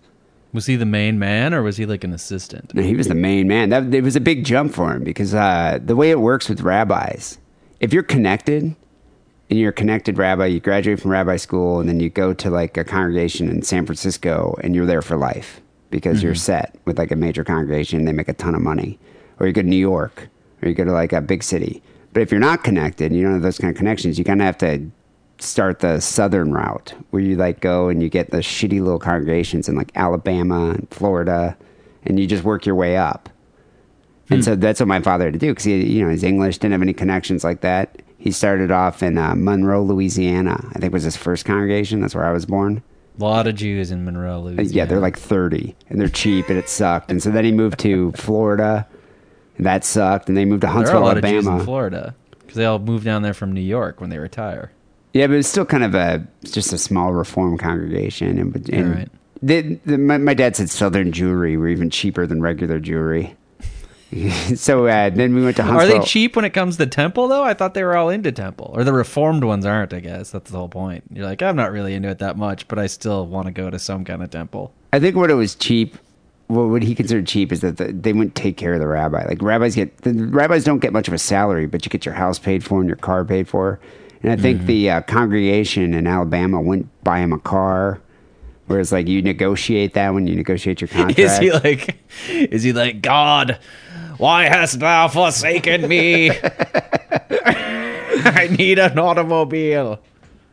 Was he the main man or was he like an assistant? No, he was the main man. That it was a big jump for him because uh, the way it works with rabbis, if you're connected and you're a connected rabbi, you graduate from rabbi school and then you go to like a congregation in San Francisco and you're there for life because you're Mhm. set with like a major congregation. They make a ton of money, or you go to New York, or you go to like a big city. But if you're not connected, you don't have those kind of connections. You kind of have to start the southern route where you like go and you get the shitty little congregations in like Alabama and Florida, and you just work your way up. And so that's what my father had to do because he, you know, he's English, didn't have any connections like that. He started off in uh, Monroe, Louisiana. I think was his first congregation. That's where I was born. A lot of Jews in Monroe, Uh, Louisiana. Yeah, they're like 30 and they're cheap and it sucked. And so then he moved to Florida that sucked. And they moved to there are a Huntsville, lot of Jews Alabama. in Florida because they all moved down there from New York when they retire. Yeah, but it's still kind of a just a small reform congregation. And, and Right. the, the, my, my dad said Southern jewelry were even cheaper than regular jewelry. [LAUGHS] so uh, then we went to Huntsville. Are they cheap when it comes to temple though? I thought they were all into temple, or the reformed ones aren't. I guess that's the whole point. You're like, I'm not really into it that much, but I still want to go to some kind of temple. I think what it was cheap, what what he considered cheap is that the, they wouldn't take care of the rabbi. Like rabbis get, the rabbis don't get much of a salary, but you get your house paid for and your car paid for. And I think Mhm. the uh, congregation in Alabama wouldn't buy him a car. Whereas like you negotiate that when you negotiate your contract. [LAUGHS] Is he like? Is he like God? Why hast thou forsaken me? [LAUGHS] I need an automobile.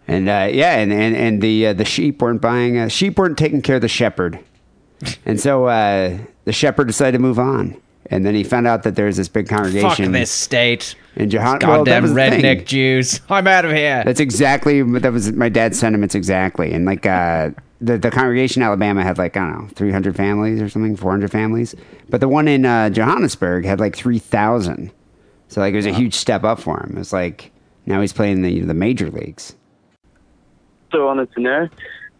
And uh, yeah, and and, and the uh, the sheep weren't buying. Uh, sheep weren't taking care of the shepherd, and so uh, the shepherd decided to move on. And then he found out that there was this big congregation. Fuck this state. in Johann- well, that Goddamn was the thing. redneck Jews. I'm out of here. That's exactly that was my dad's sentiments exactly. And like uh, the the congregation in Alabama had like I don't know 300 families or something, 400 families, but the one in uh, Johannesburg had like 3,000. So like it was a huge step up for him. It was like now he's playing the the major leagues. also wanted to know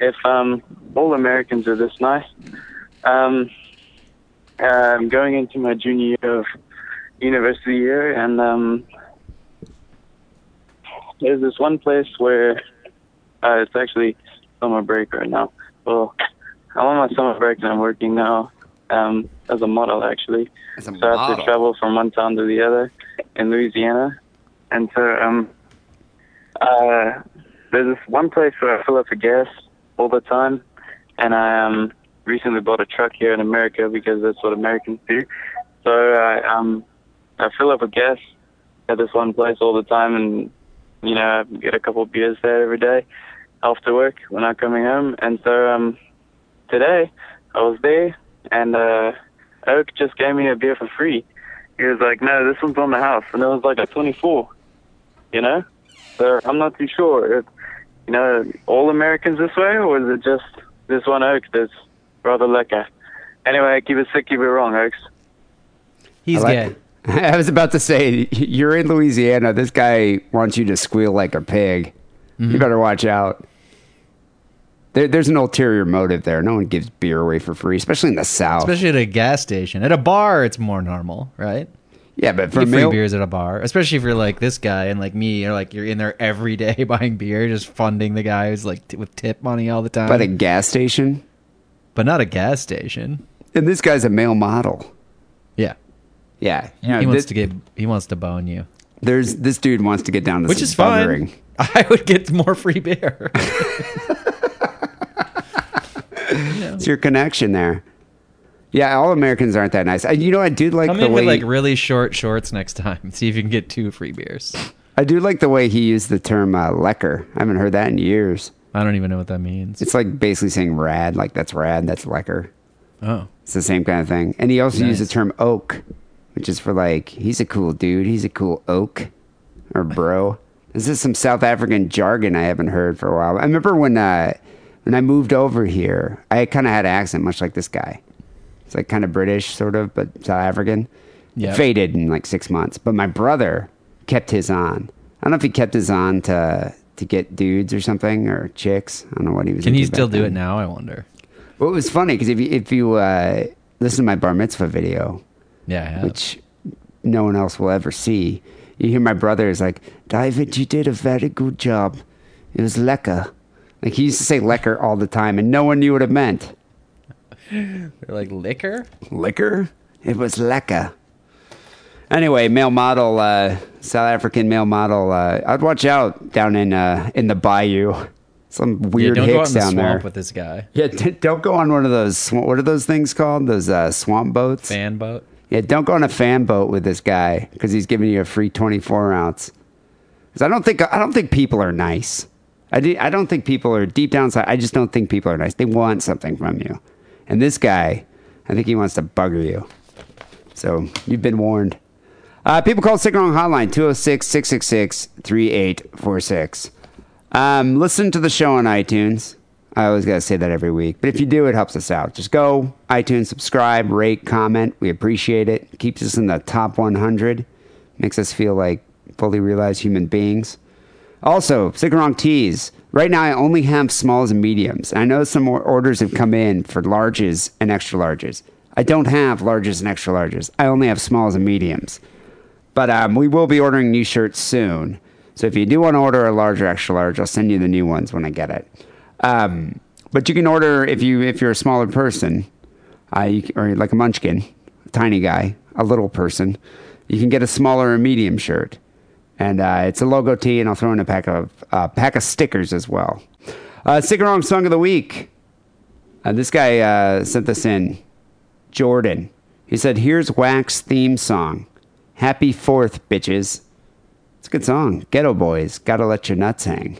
if um, all Americans are this nice. Um, I'm going into my junior year of university year, and um, there's this one place where uh, it's actually summer break right now. Well, I'm on my summer break and I'm working now um, as a model, actually. As a so I have to travel from one town to the other in Louisiana, and so um, uh, there's this one place where I fill up for gas all the time, and I um recently bought a truck here in America because that's what Americans do. So I um I fill up with gas at this one place all the time, and you know I get a couple of beers there every day after work when I'm coming home. And so um today I was there, and uh oke just gave me a beer for free. He was like, "No, this one's on the house," and it was like a 24. You know, so I'm not too sure if you know all Americans this way, or is it just this one oke that's rather lekker? Anyway, keep it sick, keep it wrong, okes. He's I like- gay. [LAUGHS] I was about to say you're in Louisiana. This guy wants you to squeal like a pig. Mm-hmm. You better watch out. There, there's an ulterior motive there. No one gives beer away for free, especially in the South. Especially at a gas station. At a bar, it's more normal, right? Yeah, but You for get free male, beers at a bar, especially if you're like this guy and like me, you're like you're in there every day [LAUGHS] buying beer, just funding the guy who's like t- with tip money all the time. but a gas station, but not a gas station. and this guy's a male model. Yeah, Yeah, you know, he wants this- to get he wants to bone you, There's this dude wants to get down to which is fine. [LAUGHS] I would get more free beer. [LAUGHS] It's your connection there. Yeah, all Americans aren't that nice. I, you know, I do like the way Come the in way with like really short shorts next time. [LAUGHS] See if you can get two free beers. I do like the way he used the term uh, lekker. I haven't heard that in years. I don't even know what that means. It's like basically saying rad, like that's rad, that's lekker. Oh, It's the same kind of thing. And he also used the term oke, which is for like he's a cool dude. He's a cool oke or bro. this is some South African jargon I haven't heard for a while. I remember when uh, when I moved over here, I kind of had an accent much like this guy. Like kind of British, sort of, but South African. Yeah. Faded in like six months. But my brother kept his on. I don't know if he kept his on to to get dudes or something or chicks. I don't know what he was. Doing. Can you still do then. it now? I wonder. Well, it was funny because if you if you uh, listen to my bar mitzvah video, Yeah, which no one else will ever see, you hear my brother is like, "David, you did a very good job. It was lekker." Like he used to say "lekker" all the time, and no one knew what it meant. They're like liquor. Liquor? It was lekker. Anyway, male model, uh, South African male model. Uh, I'd watch out down in uh, in the bayou. Some weird yeah, don't go out in the down swamp there. with this guy. Yeah, d- don't go on one of those. sw- What are those things called? Those uh, swamp boats. Fan boat. Yeah, don't go on a fan boat with this guy because he's giving you a free twenty four ounce. Because I don't think I don't think people are nice. I do, I don't think people are deep down inside. I just don't think people are nice. They want something from you, and this guy, I think he wants to bugger you. So you've been warned. Uh, people call Sick Wrong Hotline 206 666 3846. Um, listen to the show on iTunes. I always got to say that every week. But if you do, it helps us out. Just go, iTunes, subscribe, rate, comment. We appreciate it. Keeps us in the top 100. Makes us feel like fully realized human beings. Also, Wrong Teas. Right now, I only have smalls and mediums. I know some more orders have come in for larges and extra larges. I don't have larges and extra larges. I only have smalls and mediums. But um, we will be ordering new shirts soon. So if you do want to order a large or extra large, I'll send you the new ones when I get it. Um, but you can order if you if you're a smaller person, uh, you, or like a munchkin, a tiny guy, a little person, you can get a smaller or medium shirt, and uh, it's a logo tee, and I'll throw in a pack of uh, pack of stickers as well. Uh, Wrong song of the week. Uh, this guy uh, sent this in. Jordan. He said, "Here's Wax theme song. Happy Fourth, bitches." It's a good song. Geto Boys, gotta let your nuts hang.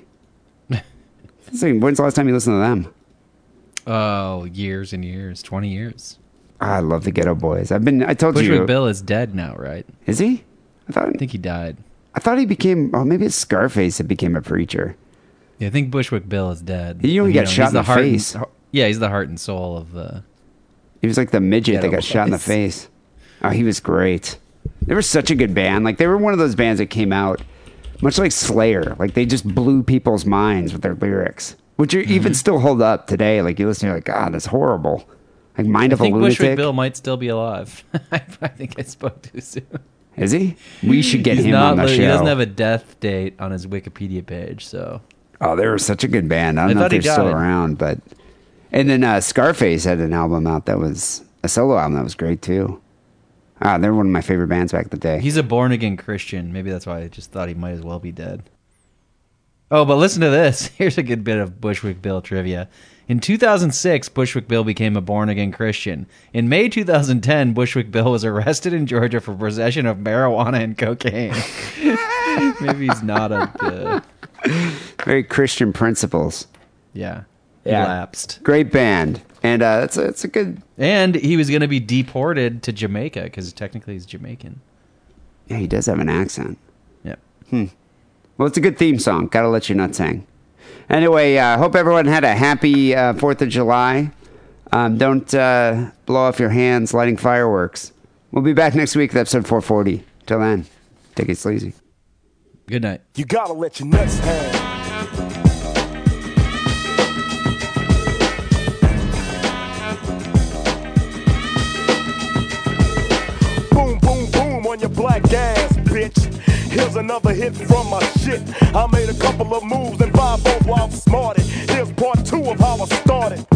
[LAUGHS] When's the last time you listened to them? Oh, years and years, twenty years. Ah, I love the Geto Boys. I've been. I told Bushwick you. Bill is dead now, right? Is he? I thought. I think he died. I thought he became. Oh, maybe it's Scarface that became a preacher. Yeah, I think Bushwick Bill is dead. You know he And, got shot in the and- face. yeah, he's the heart and soul of the. He was like the midget that got shot in the face. Oh, he was great. They were such a good band. Like they were one of those bands that came out much like Slayer. Like they just blew people's minds with their lyrics, which are, Mm-hmm. even still hold up today. Like you listen, you're like, God, that's horrible. Like Mind I of a think Bushwick Bill might still be alive. [LAUGHS] I think I spoke too soon. Is he? We should get He's him not on the li- show. He doesn't have a death date on his Wikipedia page, so Oh, they were such a good band. I I don't know if they're still died. around, but and then uh, Scarface had an album out that was a solo album that was great too. Ah, they're one of my favorite bands back in the day. he's a born again Christian. Maybe that's why I just thought he might as well be dead. Oh, but listen to this. [LAUGHS] Here's a good bit of Bushwick Bill trivia. In 2006, Bushwick Bill became a born again Christian. In May 2010, Bushwick Bill was arrested in Georgia for possession of marijuana and cocaine. [LAUGHS] Maybe he's not a. Uh, Very Christian principles. yeah. Yeah. Great band, and uh, it's a, it's a good. And he was going to be deported to Jamaica because technically he's Jamaican. Yeah, he does have an accent. Yep. Hmm. Well, it's a good theme song. Gotta let you not sing. Anyway, I uh, hope everyone had a happy uh, Fourth of July. Um, don't uh, blow off your hands lighting fireworks. We'll be back next week with episode 440. Till then, take it sleazy. Good night. You gotta let your nuts hang. Boom, boom, boom on your black ass, bitch. Here's another hit from my shit. I made a couple of moves and five off while I'm smarted. Here's part two of how I started.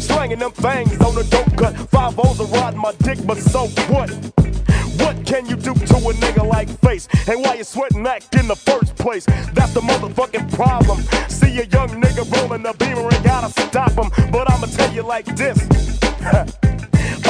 Slanging them fangs on the dope cut. Five O's are riding my dick, but so what? What can you do to a nigga like face? And why you sweating act in the first place? That's the motherfucking problem. See a young nigga rolling a beamer and gotta stop him. But I'ma tell you like this. [LAUGHS]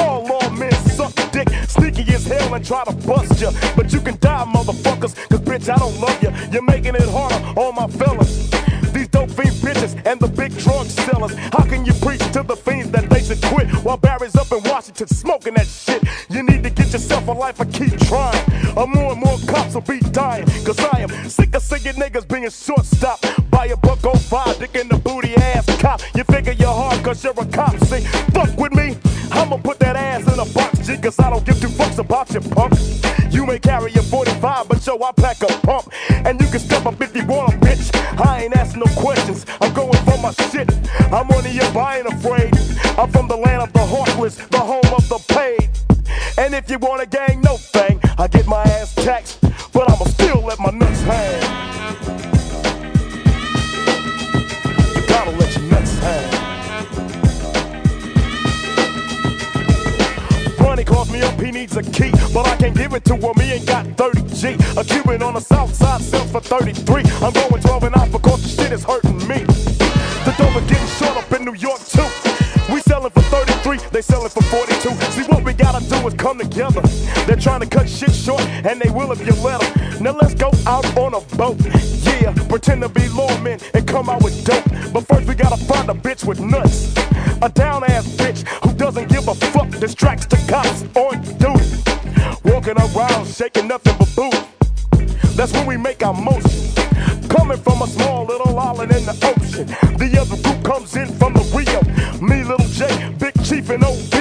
All lawmen suck dick, sneaky as hell and try to bust ya. But you can die, motherfuckers, cause bitch, I don't love ya. You're making it harder on my fellas. These dope fiend bitches and the big drug sellers. How can you preach to the fiends that they should quit while Barry's up in Washington smoking that shit? You need to get yourself a life or keep trying. Or more and more cops will be dying. Cause I am sick of seeing niggas being shortstop by a buck on five, dick in the booty ass cop. You figure you're hard cause you're a cop. See, fuck with me. I'ma put Cause I don't give two fucks about your punk. You may carry a 45, but yo, I pack a pump. And you can step up if you want bitch. I ain't asking no questions. I'm going for my shit. I'm on the up, I ain't afraid. I'm from the land of the heartless, the home of the paid. And if you want a gang, no thing. I get my ass taxed, needs a key, but I can't give it to him, he ain't got 30 G. A Cuban on the south side sells for 33. I'm going 12 and off because the shit is hurting me. The dope is getting short up in New York too. We selling for 33, they selling for 42. See do is come together. They're trying to cut shit short, and they will if you let them. Now let's go out on a boat. Yeah, pretend to be lawmen and come out with dope. But first we gotta find a bitch with nuts. A down ass bitch who doesn't give a fuck, distracts the cops on duty. Walking around shaking nothing but booty. That's when we make our motion. Coming from a small little island in the ocean. The other group comes in from the Rio. Me, Little J, Big Chief, and Oviedo.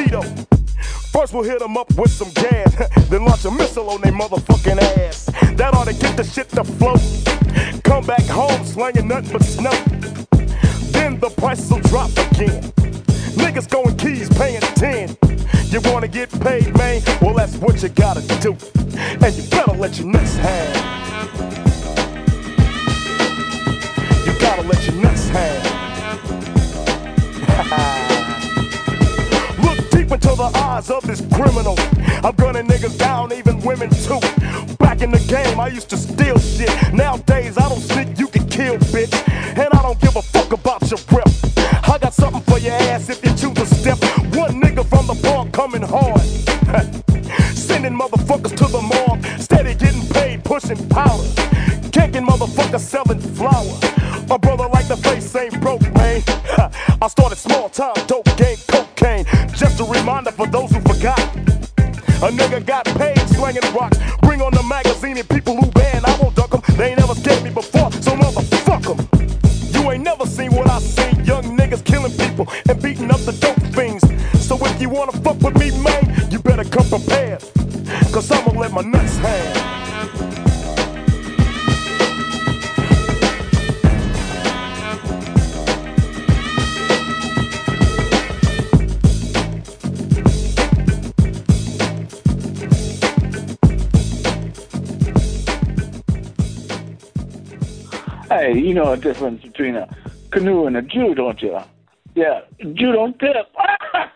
First we'll hit them up with some gas, [LAUGHS] then launch a missile on their motherfucking ass. That ought to get the shit to float. Come back home slanging nothing but snow. Then the prices will drop again. Niggas going keys paying 10. You wanna get paid, man? Well, that's what you gotta do. And you better let your nuts hang. You gotta let your nuts hang. [LAUGHS] Deep into the eyes of this criminal. I'm gunning niggas down, even women too. Back in the game, I used to steal shit. Nowadays, I don't sneak, you can kill, bitch. And I don't give a fuck about your rep. I got something for your ass if you choose to step. One nigga from the park coming hard. [LAUGHS] Sending motherfuckers to the morgue. Steady getting paid, pushing powder. Kicking motherfuckers selling flour. My brother like the face ain't broke, man. [LAUGHS] I started small time, dope game, cocaine. Just a reminder for those who forgot. A nigga got paid slanging rocks. Bring on the magazine and people who ban. I won't duck 'em. They ain't never scared me before, so motherfuck 'em. You ain't never seen what I seen. Young niggas killing people and beating up the dope fiends. So if you wanna fuck with me, man, you better come prepared. Cause I'ma let my nuts hang. Hey, you know the difference between a canoe and a Jew, don't you? Yeah, Jew don't tip. [LAUGHS]